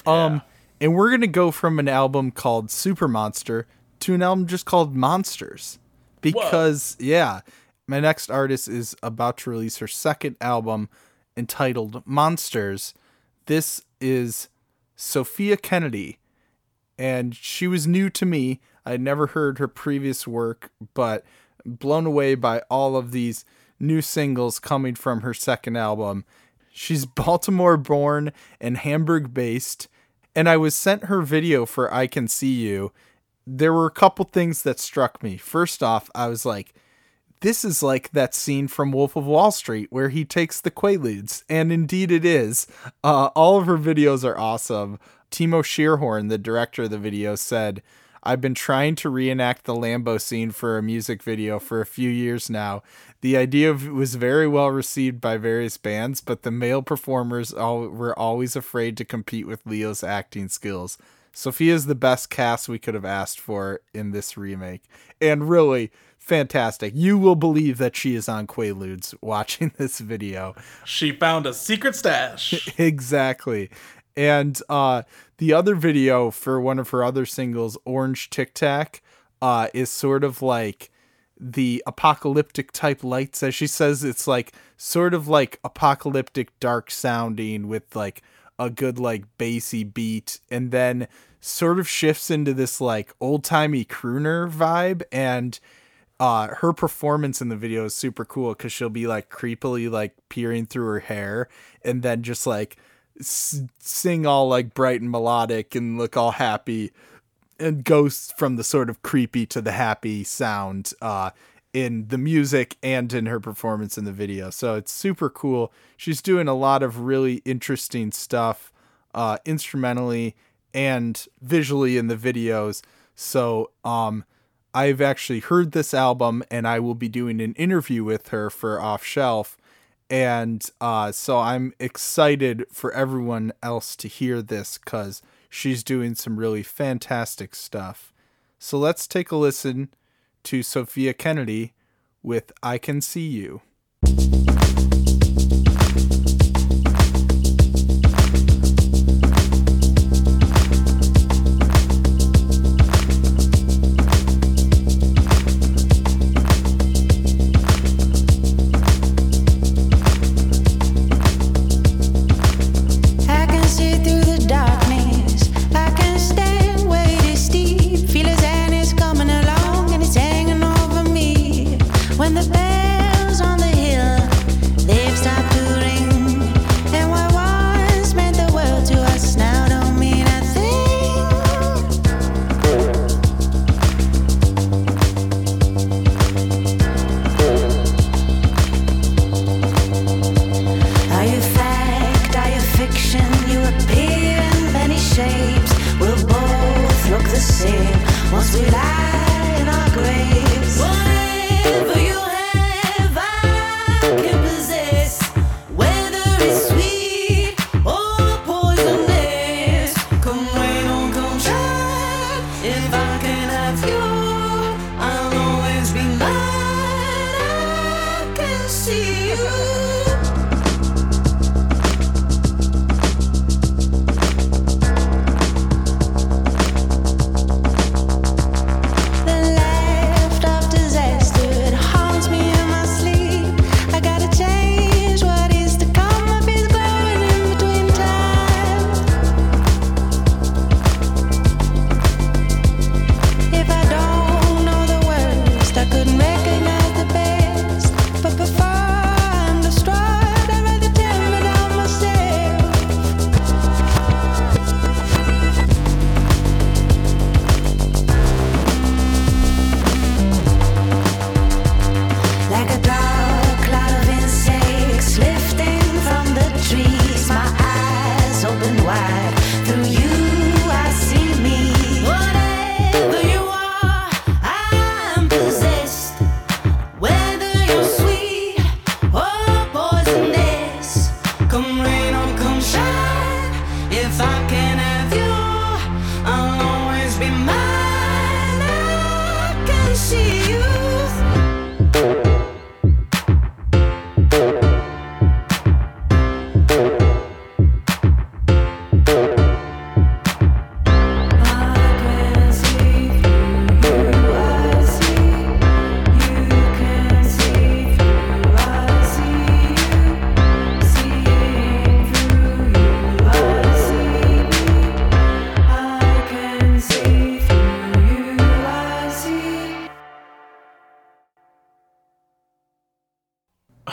[SPEAKER 1] Um, and we're gonna go from an album called Super Monster to an album just called Monsters, because yeah, my next artist is about to release her second album entitled Monsters. This is Sophia Kennedy, and she was new to me. I had never heard her previous work, but blown away by all of these new singles coming from her second album. She's Baltimore born and Hamburg based, and I was sent her video for I Can See You. There were a couple things that struck me. First off, I was like, this is like that scene from Wolf of Wall Street where he takes the Quaaludes, and indeed it is. Uh, all of her videos are awesome. Timo Schierhorn, the director of the video, said, I've been trying to reenact the Lambo scene for a music video for a few years now. The idea was very well received by various bands, but the male performers all, were always afraid to compete with Leo's acting skills. Sophia's the best cast we could have asked for in this remake. And really, fantastic. You will believe that she is on Quaaludes watching this video.
[SPEAKER 2] She found a secret stash.
[SPEAKER 1] exactly. And uh, the other video for one of her other singles, Orange Tic Tac, uh, is sort of like the apocalyptic type lights. As she says, it's like sort of like apocalyptic dark sounding with like a good like bassy beat and then sort of shifts into this like old timey crooner vibe and uh her performance in the video is super cool because she'll be like creepily like peering through her hair and then just like sing all like bright and melodic and look all happy and goes from the sort of creepy to the happy sound uh in the music and in her performance in the video. So it's super cool. She's doing a lot of really interesting stuff uh instrumentally and visually in the videos. So um I've actually heard this album and I will be doing an interview with her for Off Shelf. And uh, so I'm excited for everyone else to hear this because she's doing some really fantastic stuff. So let's take a listen to Sophia Kennedy with I Can See You.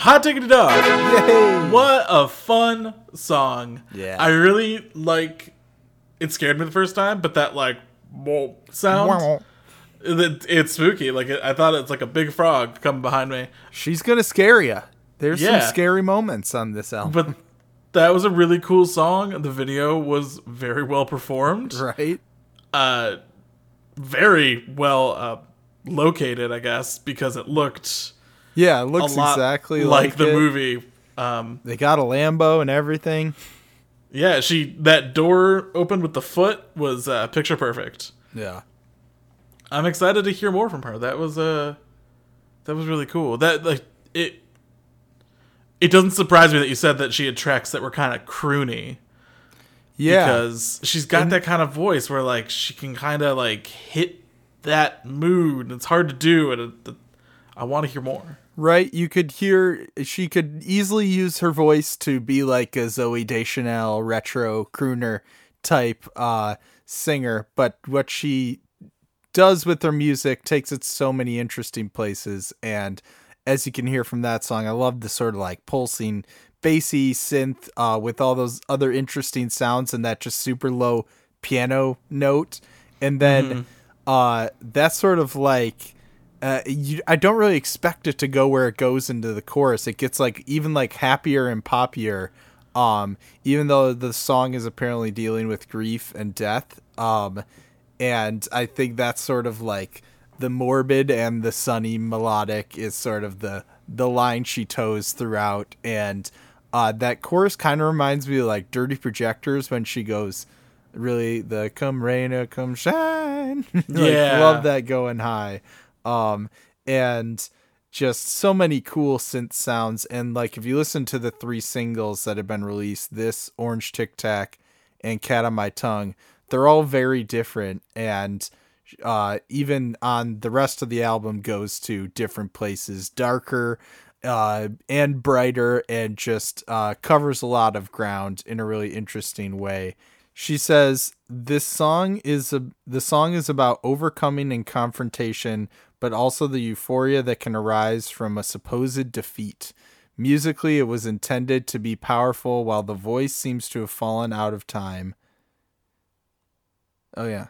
[SPEAKER 2] Hot Diggity Dog.
[SPEAKER 1] Yay!
[SPEAKER 2] What a fun song.
[SPEAKER 1] Yeah.
[SPEAKER 2] I really like it scared me the first time, but that like whoa sound it, it's spooky. Like it, I thought it's like a big frog coming behind me.
[SPEAKER 1] She's gonna scare you. There's
[SPEAKER 2] Yeah.
[SPEAKER 1] some scary moments on this album,
[SPEAKER 2] But that was a really cool song. The video was very well performed.
[SPEAKER 1] right?
[SPEAKER 2] Uh very well uh, located, I guess, because it looked
[SPEAKER 1] Yeah, it looks exactly
[SPEAKER 2] like,
[SPEAKER 1] like,
[SPEAKER 2] the
[SPEAKER 1] it.
[SPEAKER 2] movie. Um,
[SPEAKER 1] They got a Lambo and everything.
[SPEAKER 2] yeah, she that door opened with the foot was uh, picture perfect.
[SPEAKER 1] Yeah.
[SPEAKER 2] I'm excited to hear more from her. That was uh that was really cool. That like it it doesn't surprise me that you said that she had tracks that were kind of croony
[SPEAKER 1] Yeah.
[SPEAKER 2] because she's got that kind of voice where like she can kind of like hit that mood. It's hard to do and it, it- I want to hear more.
[SPEAKER 1] Right? You could hear she could easily use her voice to be like a Zooey Deschanel retro crooner type uh singer, but what she does with her music takes it so many interesting places and as you can hear from that song, I love the sort of like pulsing bassy synth uh with all those other interesting sounds and that just super low piano note and then uh that's sort of like uh, you, I don't really expect it to go where it goes into the chorus. It gets like even like happier and poppier. Um, even though the song is apparently dealing with grief and death. Um, and I think that's sort of like the morbid and the sunny melodic is sort of the the line she toes throughout. And uh, that chorus kind of reminds me of like Dirty Projectors when she goes, really the come rain or come shine. like,
[SPEAKER 2] Yeah.
[SPEAKER 1] love that going high um and just so many cool synth sounds. And like if you listen to the three singles that have been released this orange tic tac and cat on my tongue they're all very different. And uh even on the rest of the album goes to different places darker uh and brighter and just uh covers a lot of ground in a really interesting way. She says this song is a the song is about overcoming and confrontation but also the euphoria that can arise from a supposed defeat musically it was intended to be powerful while the voice seems to have fallen out of time oh yeah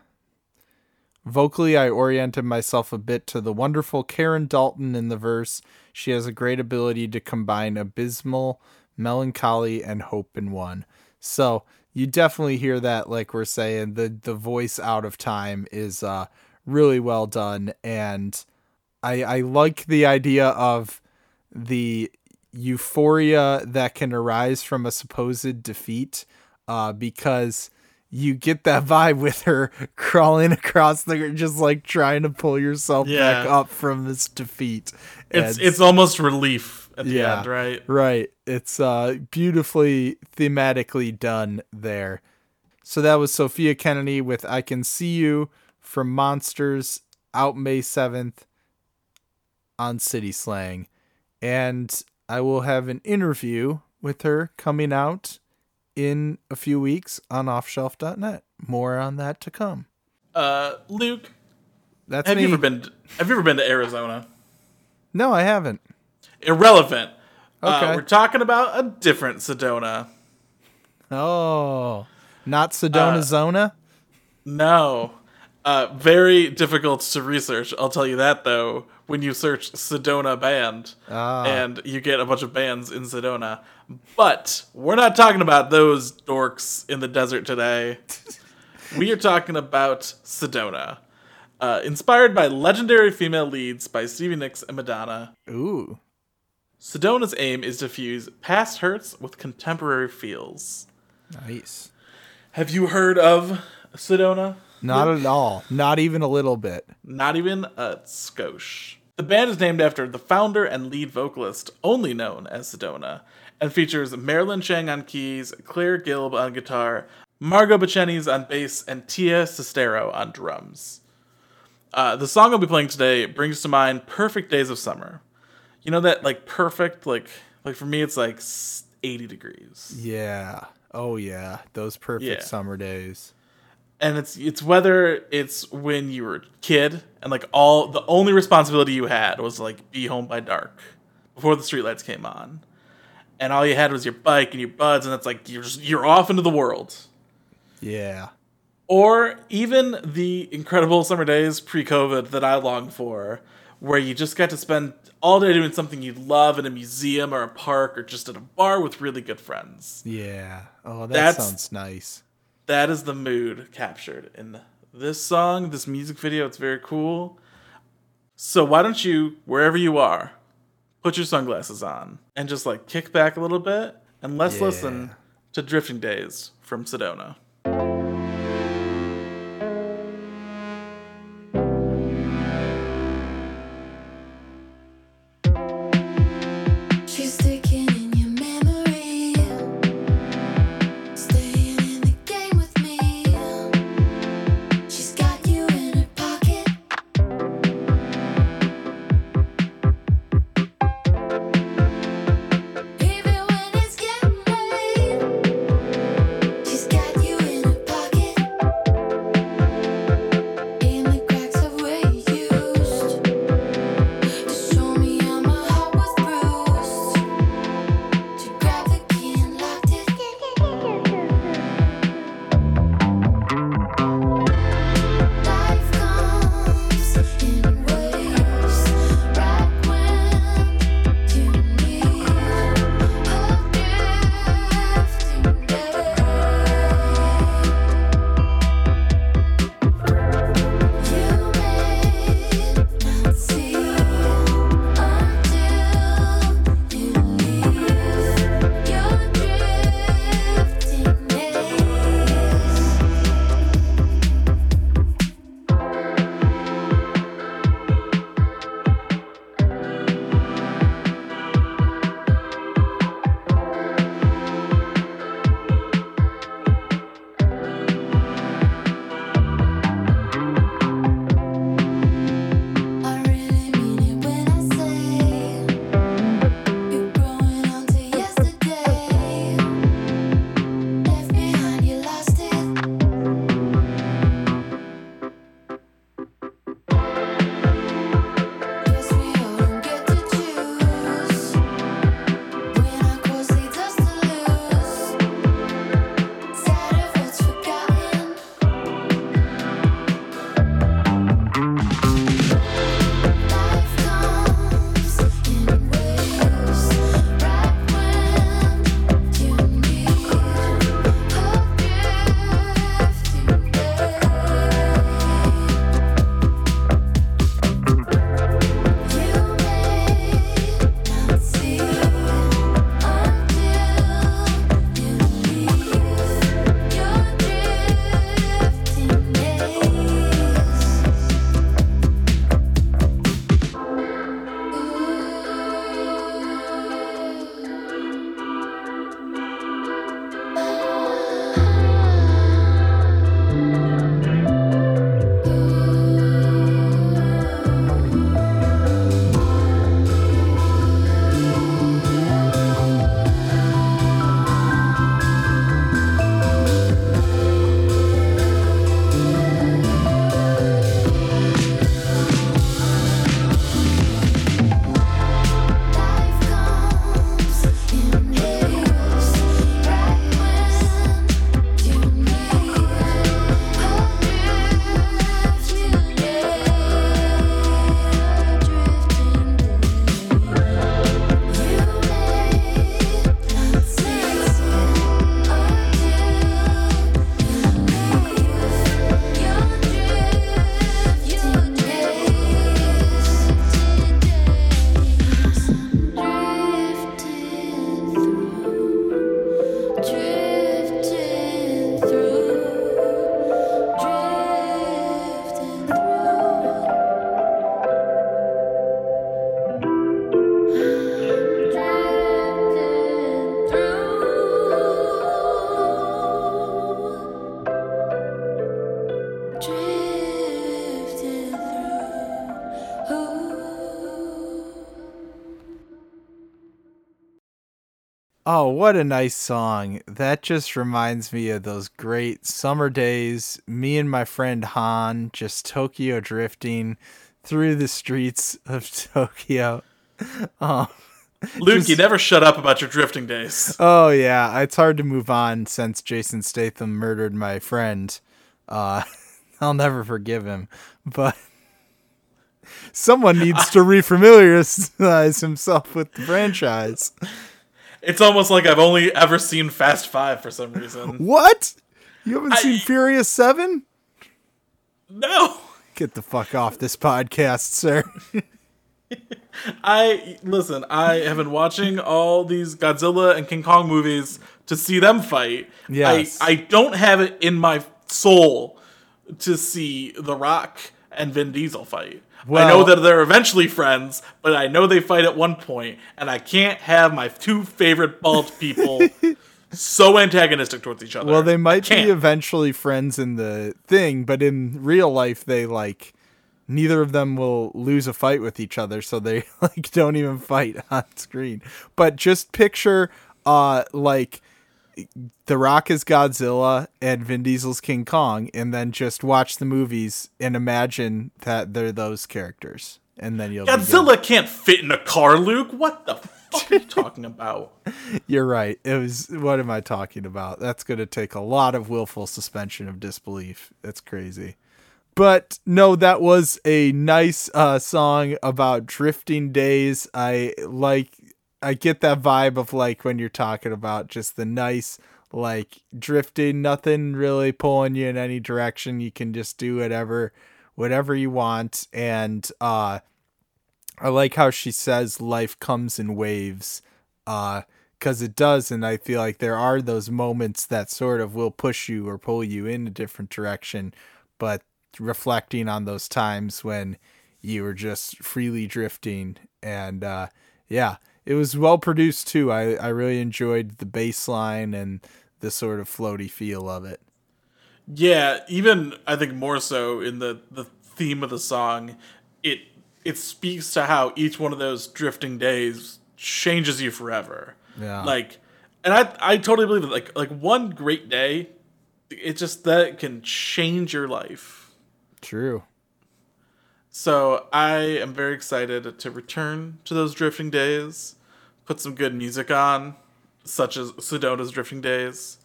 [SPEAKER 1] Vocally, I oriented myself a bit to the wonderful Karen Dalton in the verse. She has a great ability to combine abysmal melancholy and hope in one. So you definitely hear that, like we're saying, the the voice out of time is uh, really well done, and I I like the idea of the euphoria that can arise from a supposed defeat, uh, because you get that vibe with her crawling across the just like trying to pull yourself back up from this defeat.
[SPEAKER 2] It's
[SPEAKER 1] And-
[SPEAKER 2] it's almost relief at the
[SPEAKER 1] Yeah.
[SPEAKER 2] end, right?
[SPEAKER 1] Right. It's uh beautifully thematically done there. So that was Sophia Kennedy with I Can See You from Monsters out May 7th on City Slang. And I will have an interview with her coming out in a few weeks on offshelf.net. More on that to come.
[SPEAKER 2] Uh, Luke,
[SPEAKER 1] That's
[SPEAKER 2] have
[SPEAKER 1] me.
[SPEAKER 2] you ever been? Have you ever been to Arizona?
[SPEAKER 1] No, I haven't.
[SPEAKER 2] Irrelevant.
[SPEAKER 1] Okay.
[SPEAKER 2] Uh, we're talking about a different Sedona.
[SPEAKER 1] Oh, not Sedona Zona?
[SPEAKER 2] No. Uh, very difficult to research. I'll tell you that though. When you search Sedona band,
[SPEAKER 1] Ah.
[SPEAKER 2] and you get a bunch of bands in Sedona, but we're not talking about those dorks in the desert today. we are talking about Sedona, uh, inspired by legendary female leads by Stevie Nicks and Madonna.
[SPEAKER 1] Ooh.
[SPEAKER 2] Sedona's aim is to fuse past hurts with contemporary feels.
[SPEAKER 1] Nice.
[SPEAKER 2] Have you heard of Sedona?
[SPEAKER 1] Not at all. Not even a little bit.
[SPEAKER 2] Not even a skosh. The band is named after the founder and lead vocalist, only known as Sedona, and features Marilyn Chang on keys, Claire Gilb on guitar, Margot Bachenis on bass, and Tia Sestero on drums. Uh, the song I'll be playing today brings to mind perfect days of summer. You know that like perfect like like for me it's like 80 degrees.
[SPEAKER 1] Yeah. Oh yeah. Those perfect
[SPEAKER 2] Yeah.
[SPEAKER 1] summer days.
[SPEAKER 2] And it's it's whether it's when you were a kid and like all the only responsibility you had was like be home by dark before the streetlights came on and all you had was your bike and your buds and it's like you're just you're off into the world
[SPEAKER 1] Yeah.
[SPEAKER 2] or even the incredible summer days pre-covid that i long for where you just got to spend all day doing something you love in a museum or a park or just at a bar with really good friends
[SPEAKER 1] Yeah. Oh, that
[SPEAKER 2] That's-
[SPEAKER 1] sounds nice.
[SPEAKER 2] That is the mood captured in
[SPEAKER 3] this song, this music video. It's very cool. So why don't you, wherever you are, put your sunglasses on and just like kick back a little bit and let's
[SPEAKER 1] Yeah.
[SPEAKER 3] listen to Drifting Days from Sedona.
[SPEAKER 1] Oh, what a nice song. That just reminds me of those great summer days. Me and my friend Han just Tokyo drifting through the streets of Tokyo. Oh,
[SPEAKER 3] Luke,
[SPEAKER 1] Just-
[SPEAKER 3] you never shut up about your drifting days.
[SPEAKER 1] oh yeah, it's hard to move on since Jason Statham murdered my friend. Uh, I'll never forgive him, but someone needs to refamiliarize himself with the franchise.
[SPEAKER 3] It's almost like I've only ever seen Fast Five for some reason.
[SPEAKER 1] What? You haven't
[SPEAKER 3] I-
[SPEAKER 1] seen Furious 7?
[SPEAKER 2] No.
[SPEAKER 1] Get the fuck off this podcast, sir.
[SPEAKER 2] I listen. I have been watching all these Godzilla and King Kong movies to see them fight.
[SPEAKER 1] Yes.
[SPEAKER 2] I I don't have it in my soul to see The Rock and Vin Diesel fight. I know that they're eventually friends, but I know they fight at one point, and I can't have my two favorite bald people so antagonistic towards each other.
[SPEAKER 1] Well, they might be eventually friends in the thing, but in real life, they like neither of them will lose a fight with each other, so they like don't even fight on screen. But just picture, uh, like The Rock is Godzilla and Vin Diesel's King Kong, and then just watch the movies and imagine that they're those characters, and then you'll.
[SPEAKER 2] Godzilla can't fit in a car, Luke. What the fuck are you talking about?
[SPEAKER 1] You're right. It was. What am I talking about? That's going to take a lot of willful suspension of disbelief. That's crazy. But no, that was a nice uh, song about drifting days. I like. I get that vibe of like when you're talking about just the nice, like drifting, nothing really pulling you in any direction. You can just do whatever, whatever you want, and uh, I like how she says life comes in waves, uh, because it does, and I feel like there are those moments that sort of will push you or pull you in a different direction, but reflecting on those times when you were just freely drifting, and uh, yeah, it was well produced too. I I really enjoyed the bass line and the sort of floaty feel of it.
[SPEAKER 2] Yeah, even I think more so in the the theme of the song, it it speaks to how each one of those drifting days changes you forever.
[SPEAKER 1] Yeah.
[SPEAKER 2] Like and I I totally believe it. Like like one great day, it just that can change your life.
[SPEAKER 1] True.
[SPEAKER 2] So I am very excited to return to those drifting days, put some good music on, such as Sedona's Drifting Days,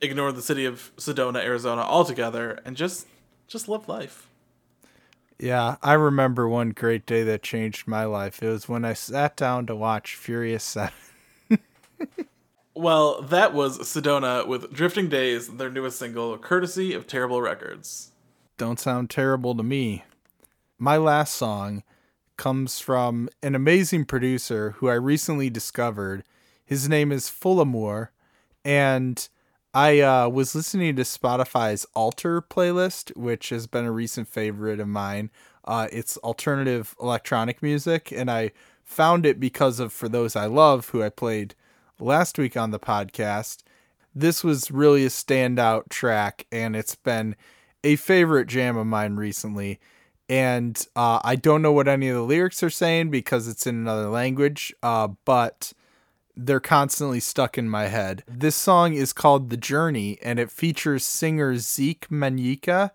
[SPEAKER 2] ignore the city of Sedona, Arizona altogether, and just just live life.
[SPEAKER 1] Yeah, I remember one great day that changed my life. It was when I sat down to watch Furious 7.
[SPEAKER 2] Well, that was Sedona with Drifting Days, their newest single, courtesy of Terrible Records.
[SPEAKER 1] Don't sound terrible to me. My last song comes from an amazing producer who I recently discovered. His name is Folamour, and I uh, was listening to Spotify's Altar playlist, which has been a recent favorite of mine. Uh, it's alternative electronic music, and I found it because of For Those I Love, who I played last week on the podcast. This was really a standout track, and it's been a favorite jam of mine recently. And uh, I don't know what any of the lyrics are saying because it's in another language, uh, but they're constantly stuck in my head. This song is called The Journey and it features singer Zeke Manyika.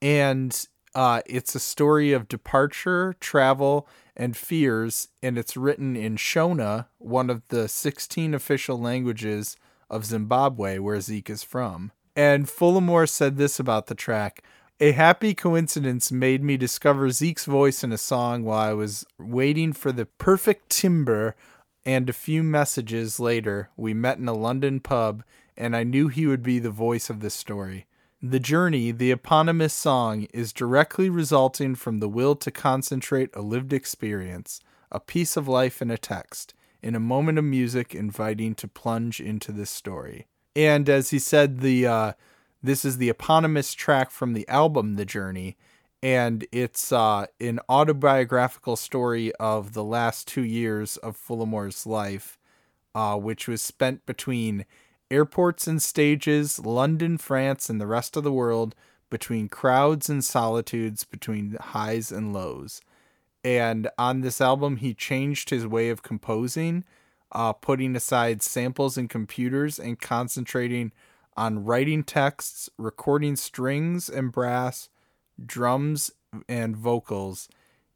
[SPEAKER 1] And uh, it's a story of departure, travel, and fears. And it's written in Shona, one of the 16 official languages of Zimbabwe, where Zeke is from. And Folamour said this about the track. A happy coincidence made me discover Zeke's voice in a song while I was waiting for the perfect timbre and a few messages later, we met in a London pub, and I knew he would be the voice of this story. The Journey, the eponymous song, is directly resulting from the will to concentrate a lived experience, a piece of life in a text, in a moment of music inviting to plunge into this story. And as he said, the uh, this is the eponymous track from the album The Journey, and it's uh, an autobiographical story of the last two years of Folamour's life, uh, which was spent between airports and stages, London, France, and the rest of the world, between crowds and solitudes, between highs and lows. And on this album, he changed his way of composing, uh, putting aside samples and computers and concentrating on writing texts, recording strings and brass, drums and vocals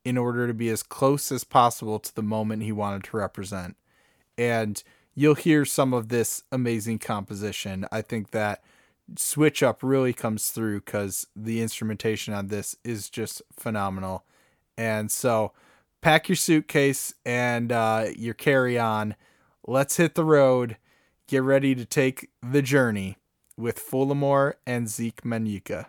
[SPEAKER 1] in order to be as close as possible to the moment he wanted to represent. And you'll hear some of this amazing composition. I think that switch up really comes through because the instrumentation on this is just phenomenal. And so pack your suitcase and uh, your carry on. Let's hit the road. Get ready to take the journey with Folamour and Zeke Manyika.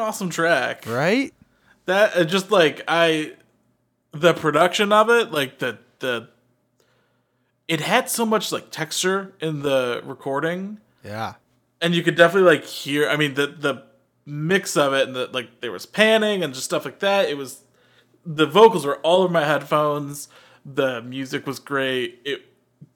[SPEAKER 2] Awesome track.
[SPEAKER 1] Right?
[SPEAKER 2] That uh, just like I the production of it, like the the it had so much like texture in the recording.
[SPEAKER 1] Yeah.
[SPEAKER 2] and you could definitely like hear i mean the the mix of it and the like there was panning and just stuff like that. It was the vocals were all over my headphones. The music was great. It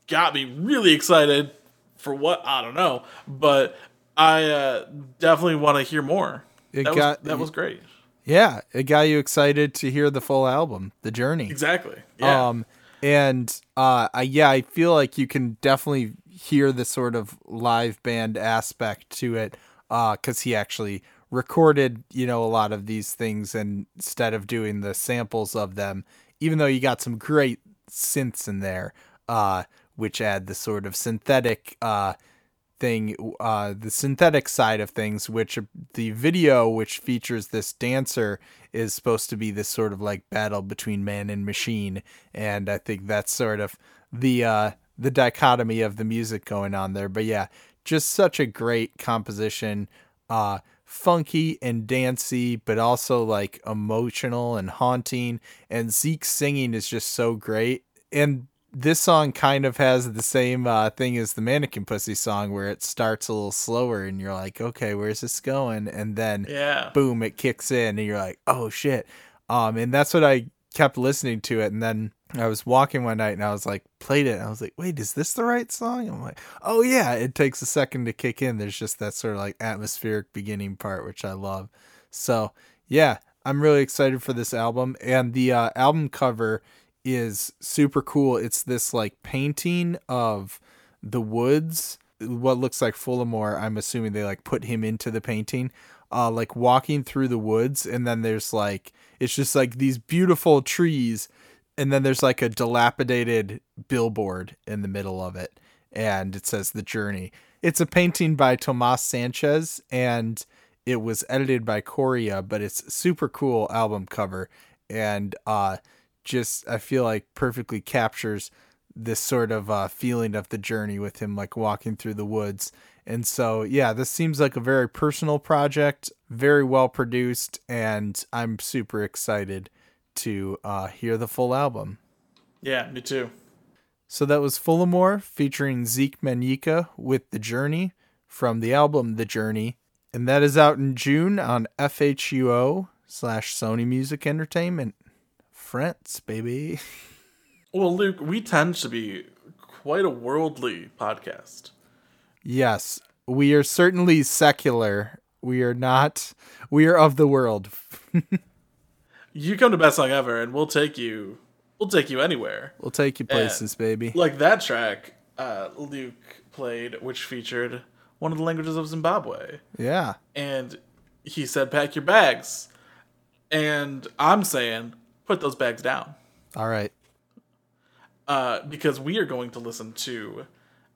[SPEAKER 2] got me really excited for what? I don't know. But i uh definitely want to hear more
[SPEAKER 1] It
[SPEAKER 2] that,
[SPEAKER 1] got-
[SPEAKER 2] was, that was great
[SPEAKER 1] Yeah. It got you excited to hear the full album, The Journey.
[SPEAKER 2] exactly yeah
[SPEAKER 1] Um, and uh, I, yeah, I feel like you can definitely hear the sort of live band aspect to it, Uh, because he actually recorded, you know, a lot of these things, and instead of doing the samples of them, even though you got some great synths in there, uh, which add the sort of synthetic uh, thing, uh, the synthetic side of things, which the video, which features this dancer, is supposed to be this sort of like battle between man and machine, and I think that's sort of the uh, the dichotomy of the music going on there. But yeah, just such a great composition. Uh, funky and dancey, but also like emotional and haunting. And Zeke's singing is just so great. And this song kind of has the same uh, thing as the Mannequin Pussy song, where it starts a little slower and you're like, okay, where's this going? And then
[SPEAKER 2] Yeah.
[SPEAKER 1] boom, it kicks in and you're like, oh shit. Um, and that's what I kept listening to it. And then I was walking one night and I was like, played it. And I was like, wait, is this the right song? I'm like, oh yeah, it takes a second to kick in. There's just that sort of like atmospheric beginning part, which I love. So yeah, I'm really excited for this album. And the uh, album cover is super cool. It's this like painting of the woods, what looks like Folamour. I'm assuming they like put him into the painting, uh, like walking through the woods, and then there's like it's just like these beautiful trees, and then there's like a dilapidated billboard in the middle of it, and it says the journey. It's a painting by Tomas Sanchez, and it was edited by Coria, but it's super cool album cover, and uh, just I feel like perfectly captures this sort of uh, feeling of the journey with him like walking through the woods. And so, yeah, this seems like a very personal project, very well produced, and I'm super excited to uh, hear the full album.
[SPEAKER 2] Yeah, me too.
[SPEAKER 1] So that was Folamour featuring Zeke Manyika with The Journey from the album The Journey. And that is out in June on FHUO slash Sony Music Entertainment. France, baby.
[SPEAKER 2] Well, Luke, we tend to be quite a worldly podcast.
[SPEAKER 1] Yes, we are certainly secular. We are not, we are of the world.
[SPEAKER 2] You come to Best Song Ever, and we'll take you. We'll take you anywhere.
[SPEAKER 1] We'll take you places, baby.
[SPEAKER 2] Like that track, uh, Luke played, which featured one of the languages of Zimbabwe,
[SPEAKER 1] Yeah.
[SPEAKER 2] and he said, "Pack your bags," and I'm saying, put those bags down.
[SPEAKER 1] All right.
[SPEAKER 2] uh, because we are going to listen to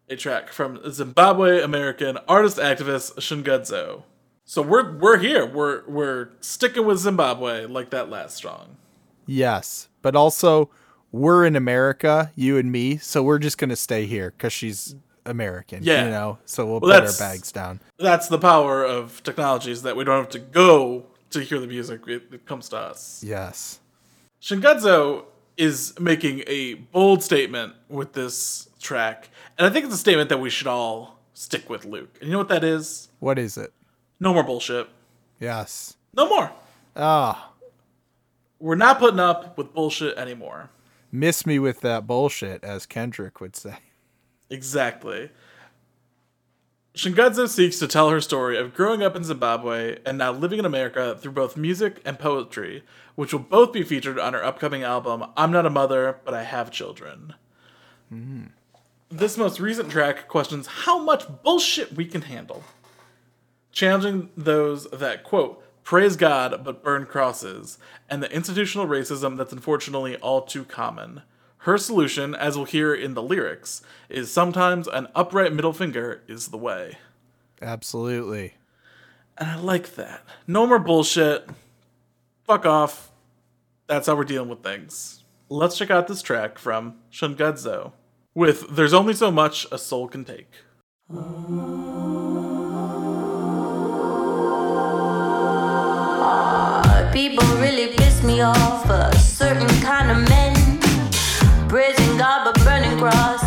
[SPEAKER 2] a track from Zimbabwe American artist activist Shungudzo. So we're we're here. We're we're sticking with Zimbabwe like that last song.
[SPEAKER 1] Yes. But also, we're in America, you and me, so we're just going to stay here because she's American.
[SPEAKER 2] Yeah.
[SPEAKER 1] You know, so we'll,
[SPEAKER 2] Well,
[SPEAKER 1] put our bags down.
[SPEAKER 2] That's the power of technology is that we don't have to go to hear the music. It, it comes to us.
[SPEAKER 1] Yes.
[SPEAKER 2] Shungudzo is making a bold statement with this track, and I think it's a statement that we should all stick with, Luke. And you know what that is?
[SPEAKER 1] What is it?
[SPEAKER 2] No more bullshit.
[SPEAKER 1] Yes.
[SPEAKER 2] No more.
[SPEAKER 1] Ah,
[SPEAKER 2] We're not putting up with bullshit anymore.
[SPEAKER 1] miss me with that bullshit, as Kendrick would say.
[SPEAKER 2] Exactly. Shungudzo seeks to tell her story of growing up in Zimbabwe and now living in America through both music and poetry, which will both be featured on her upcoming album, I'm Not a Mother, But I Have Children. This most recent track questions how much bullshit we can handle, challenging those that, quote, praise God but burn crosses, and the institutional racism that's unfortunately all too common. Her solution, as we'll hear in the lyrics, is sometimes an upright middle finger is the way.
[SPEAKER 1] Absolutely.
[SPEAKER 2] And I like that. No more bullshit. Fuck off. That's how we're dealing with things. Let's check out this track from Shungudzo with There's Only So Much a Soul Can Take.
[SPEAKER 4] People really piss me off. A certain kind of men praising God but burning crosses.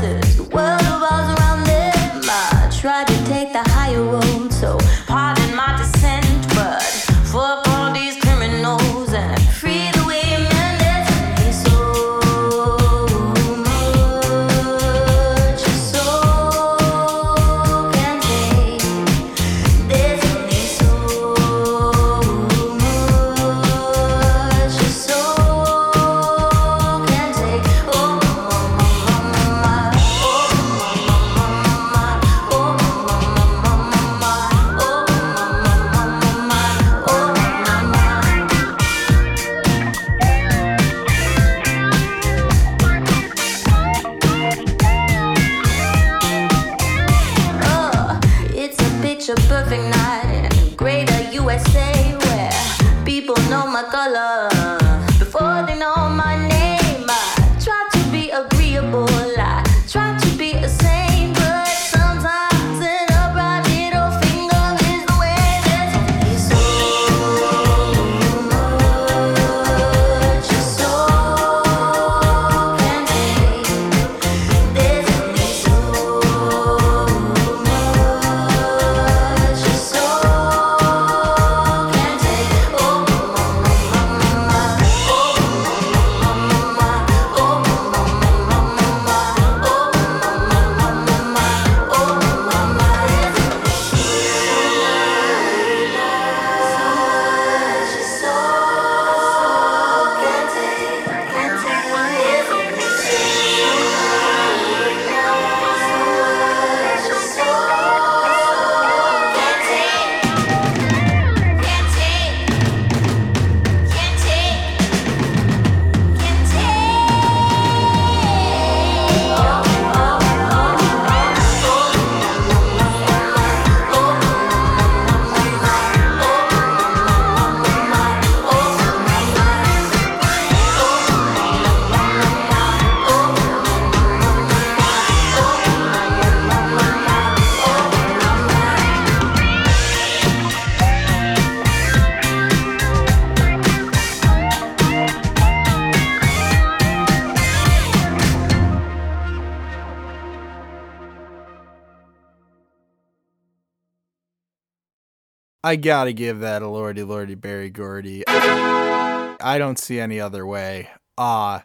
[SPEAKER 4] I
[SPEAKER 1] gotta give that a lordy lordy Berry Gordy. I don't see any other way. Uh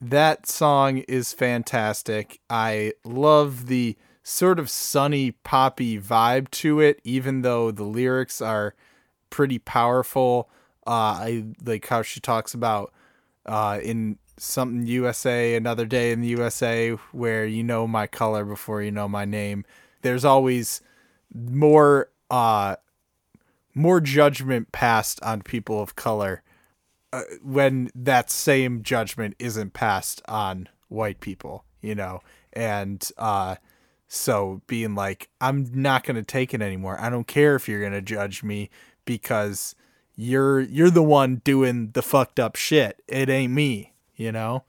[SPEAKER 1] that song is fantastic. I love the sort of sunny poppy vibe to it, even though the lyrics are pretty powerful. Uh I like how she talks about uh in something USA, another day in the USA where you know my color before you know my name. There's always more uh more judgment passed on people of color uh, when that same judgment isn't passed on white people, you know. And uh so being like I'm not going to take it anymore. I don't care if you're going to judge me because you're you're the one doing the fucked up shit. It ain't me, you know?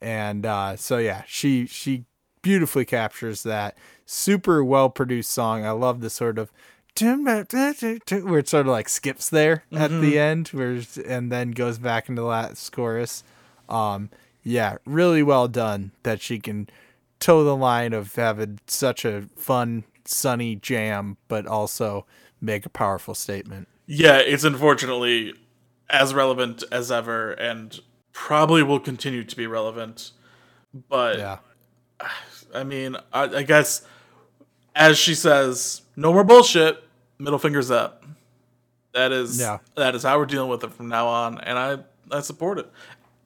[SPEAKER 1] And uh so yeah, she she beautifully captures that. Super well produced song. I love the sort of where it sort of like skips there at the end, where and then goes back into the last chorus. Um, yeah, really well done that she can toe the line of having such a fun, sunny jam, but also make a powerful statement.
[SPEAKER 2] Yeah, it's unfortunately as relevant as ever and probably will continue to be relevant. But
[SPEAKER 1] Yeah,
[SPEAKER 2] I mean, I, I guess as she says, no more bullshit. Middle fingers up. That is
[SPEAKER 1] Yeah.
[SPEAKER 2] that is how we're dealing with it from now on, and I I support it.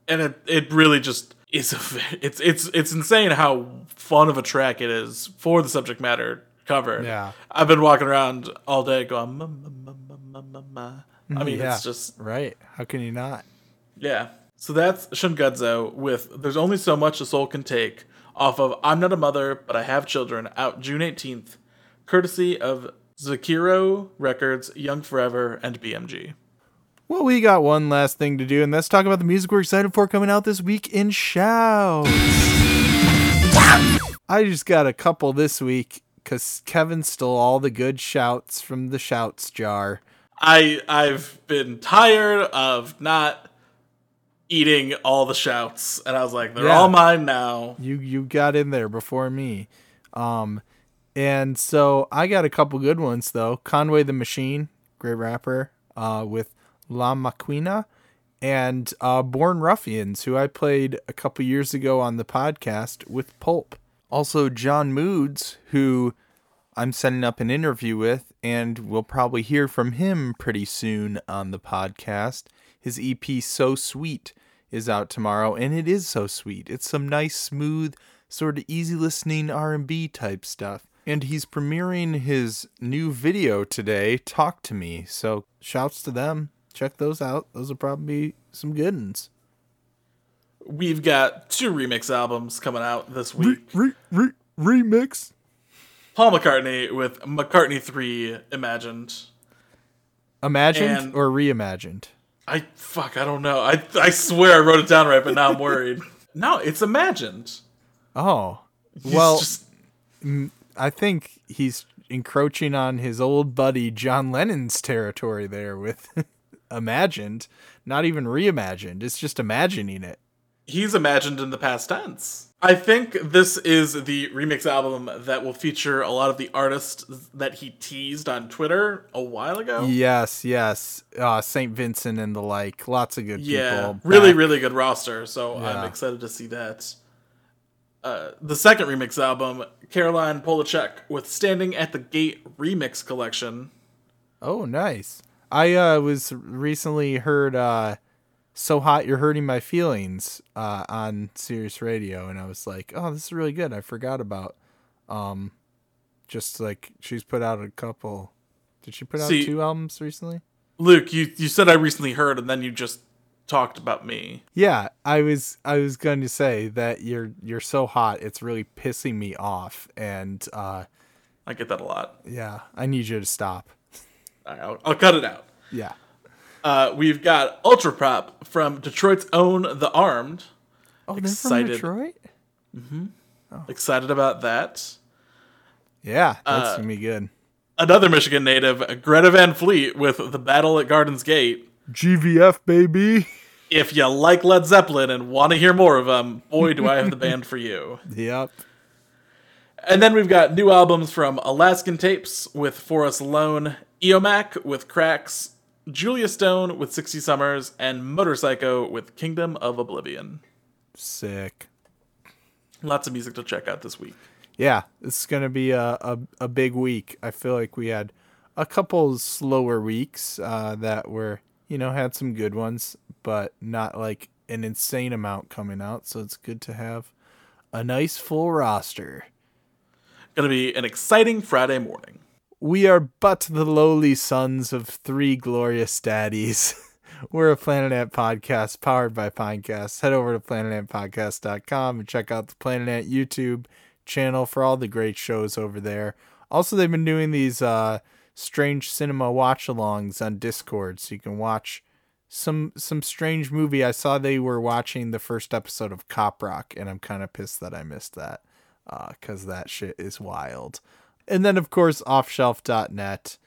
[SPEAKER 2] And it it really just is a it's it's it's insane how fun of a track it is for the subject matter covered.
[SPEAKER 1] Yeah.
[SPEAKER 2] I've been walking around all day going. "Ma, ma, ma, ma, ma, ma, ma." I mean,
[SPEAKER 1] yeah,
[SPEAKER 2] it's just
[SPEAKER 1] right. How can you not?
[SPEAKER 2] yeah. So that's Shungudzo with There's Only So Much a Soul Can Take off of I'm Not a Mother, But I Have Children out June 18th, courtesy of Zakiro Records, Young Forever, and BMG.
[SPEAKER 1] Well, we got one last thing to do, and let's talk about the music we're excited for coming out this week in Shouts. I just got a couple this week because Kevin stole all the good shouts from the Shouts jar.
[SPEAKER 2] I I've been tired of not eating all the shouts, and I was like, they're
[SPEAKER 1] Yeah.
[SPEAKER 2] all mine now.
[SPEAKER 1] You you got in there before me. Um, and so I got a couple good ones though. Conway the Machine, great rapper, uh, with La Maquina, and uh, Born Ruffians, who I played a couple years ago on the podcast with Pulp. Also John Moods, who I'm setting up an interview with, and we'll probably hear from him pretty soon on the podcast. His EP "So Sweet" is out tomorrow, and it is so sweet. It's some nice, smooth, sort of easy listening R&B type stuff. And he's premiering his new video today, "Talk to Me." So shouts to them. Check those out. Those will probably be some good ones.
[SPEAKER 2] We've got two remix albums coming out this week.
[SPEAKER 1] Re- re- remix.
[SPEAKER 2] Paul McCartney with McCartney 3 Imagined.
[SPEAKER 1] Imagined
[SPEAKER 2] And-
[SPEAKER 1] or reimagined?
[SPEAKER 2] I fuck, I don't know. I I swear I wrote it down right, but now I'm worried. no, it's imagined.
[SPEAKER 1] Oh,
[SPEAKER 2] He's
[SPEAKER 1] well,
[SPEAKER 2] just-
[SPEAKER 1] I think he's encroaching on his old buddy John Lennon's territory there with imagined, not even reimagined. It's just imagining it.
[SPEAKER 2] he's imagined in the past tense. I think this is the remix album that will feature a lot of the artists that he teased on Twitter a while ago.
[SPEAKER 1] Yes, yes. Uh, St. Vincent and the like. Lots of good
[SPEAKER 2] Yeah,
[SPEAKER 1] people.
[SPEAKER 2] really, really good roster. So
[SPEAKER 1] Yeah.
[SPEAKER 2] I'm excited to see that. Uh, the second remix album, Caroline Polachek with "Standing at the Gate" remix collection.
[SPEAKER 1] Oh, nice. I uh, was recently heard uh, "So Hot You're Hurting My Feelings" uh, on Sirius Radio, and I was like, "Oh, this is really good." I forgot about, um, just like she's put out a couple. Did she put out
[SPEAKER 2] See-
[SPEAKER 1] two albums recently?
[SPEAKER 2] Luke, you you said I recently heard, and then you just talked about me.
[SPEAKER 1] Yeah, I was I was going to say that you're you're so hot, it's really pissing me off, and uh,
[SPEAKER 2] I get that a lot.
[SPEAKER 1] yeah, I need you to stop.
[SPEAKER 2] All right, I'll, I'll cut it out.
[SPEAKER 1] Yeah.
[SPEAKER 2] Uh, we've got Ultra Pop from Detroit's own The Armed.
[SPEAKER 1] Oh,
[SPEAKER 2] Excited.
[SPEAKER 1] they're from Detroit. Mhm.
[SPEAKER 2] Excited about that.
[SPEAKER 1] Yeah, that's
[SPEAKER 2] Uh,
[SPEAKER 1] gonna be good.
[SPEAKER 2] Another Michigan native, Greta Van Fleet with The Battle at Gardens Gate.
[SPEAKER 1] GVF baby.
[SPEAKER 2] If you like Led Zeppelin and want to hear more of them, boy, do I have the band for you.
[SPEAKER 1] Yep.
[SPEAKER 2] And then we've got new albums from Alaskan Tapes with For Us Alone Eomac with Cracks, Julia Stone with 60 Summers, and Motorpsycho with Kingdom of Oblivion.
[SPEAKER 1] Sick.
[SPEAKER 2] Lots of music to check out this week.
[SPEAKER 1] Yeah, this is gonna be a, a, a big week. I feel like we had a couple slower weeks uh, that were, you know, had some good ones, but not like an insane amount coming out. So it's good to have a nice full roster.
[SPEAKER 2] Gonna be an exciting Friday morning.
[SPEAKER 1] We are but the lowly sons of three glorious daddies. We're a Planet Ant podcast powered by Pinecast. Head over to planetantpodcast.com and check out the Planet Ant YouTube channel for all the great shows over there. Also, they've been doing these uh, strange cinema watch alongs on Discord, so you can watch some some strange movie. I saw they were watching the first episode of Cop Rock, and I'm kind of pissed that I missed that because that shit is wild. And then, of course, offshelf.net.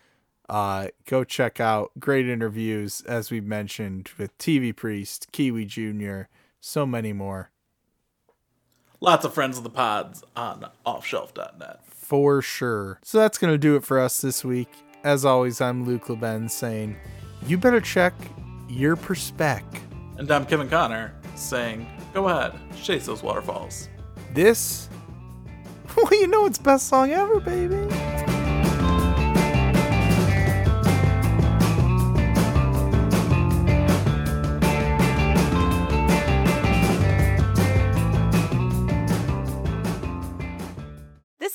[SPEAKER 1] Uh, go check out great interviews, as we mentioned, with TV Priest, Kiwi Jr., so many more.
[SPEAKER 2] Lots of friends of the pods on offshelf.net.
[SPEAKER 1] For sure. So that's going to do it for us this week. As always, I'm Luke LeBen saying, you better check your perspec.
[SPEAKER 2] And I'm Kevin Connor saying, go ahead, chase those waterfalls.
[SPEAKER 1] This, well, you know it's best song ever, baby.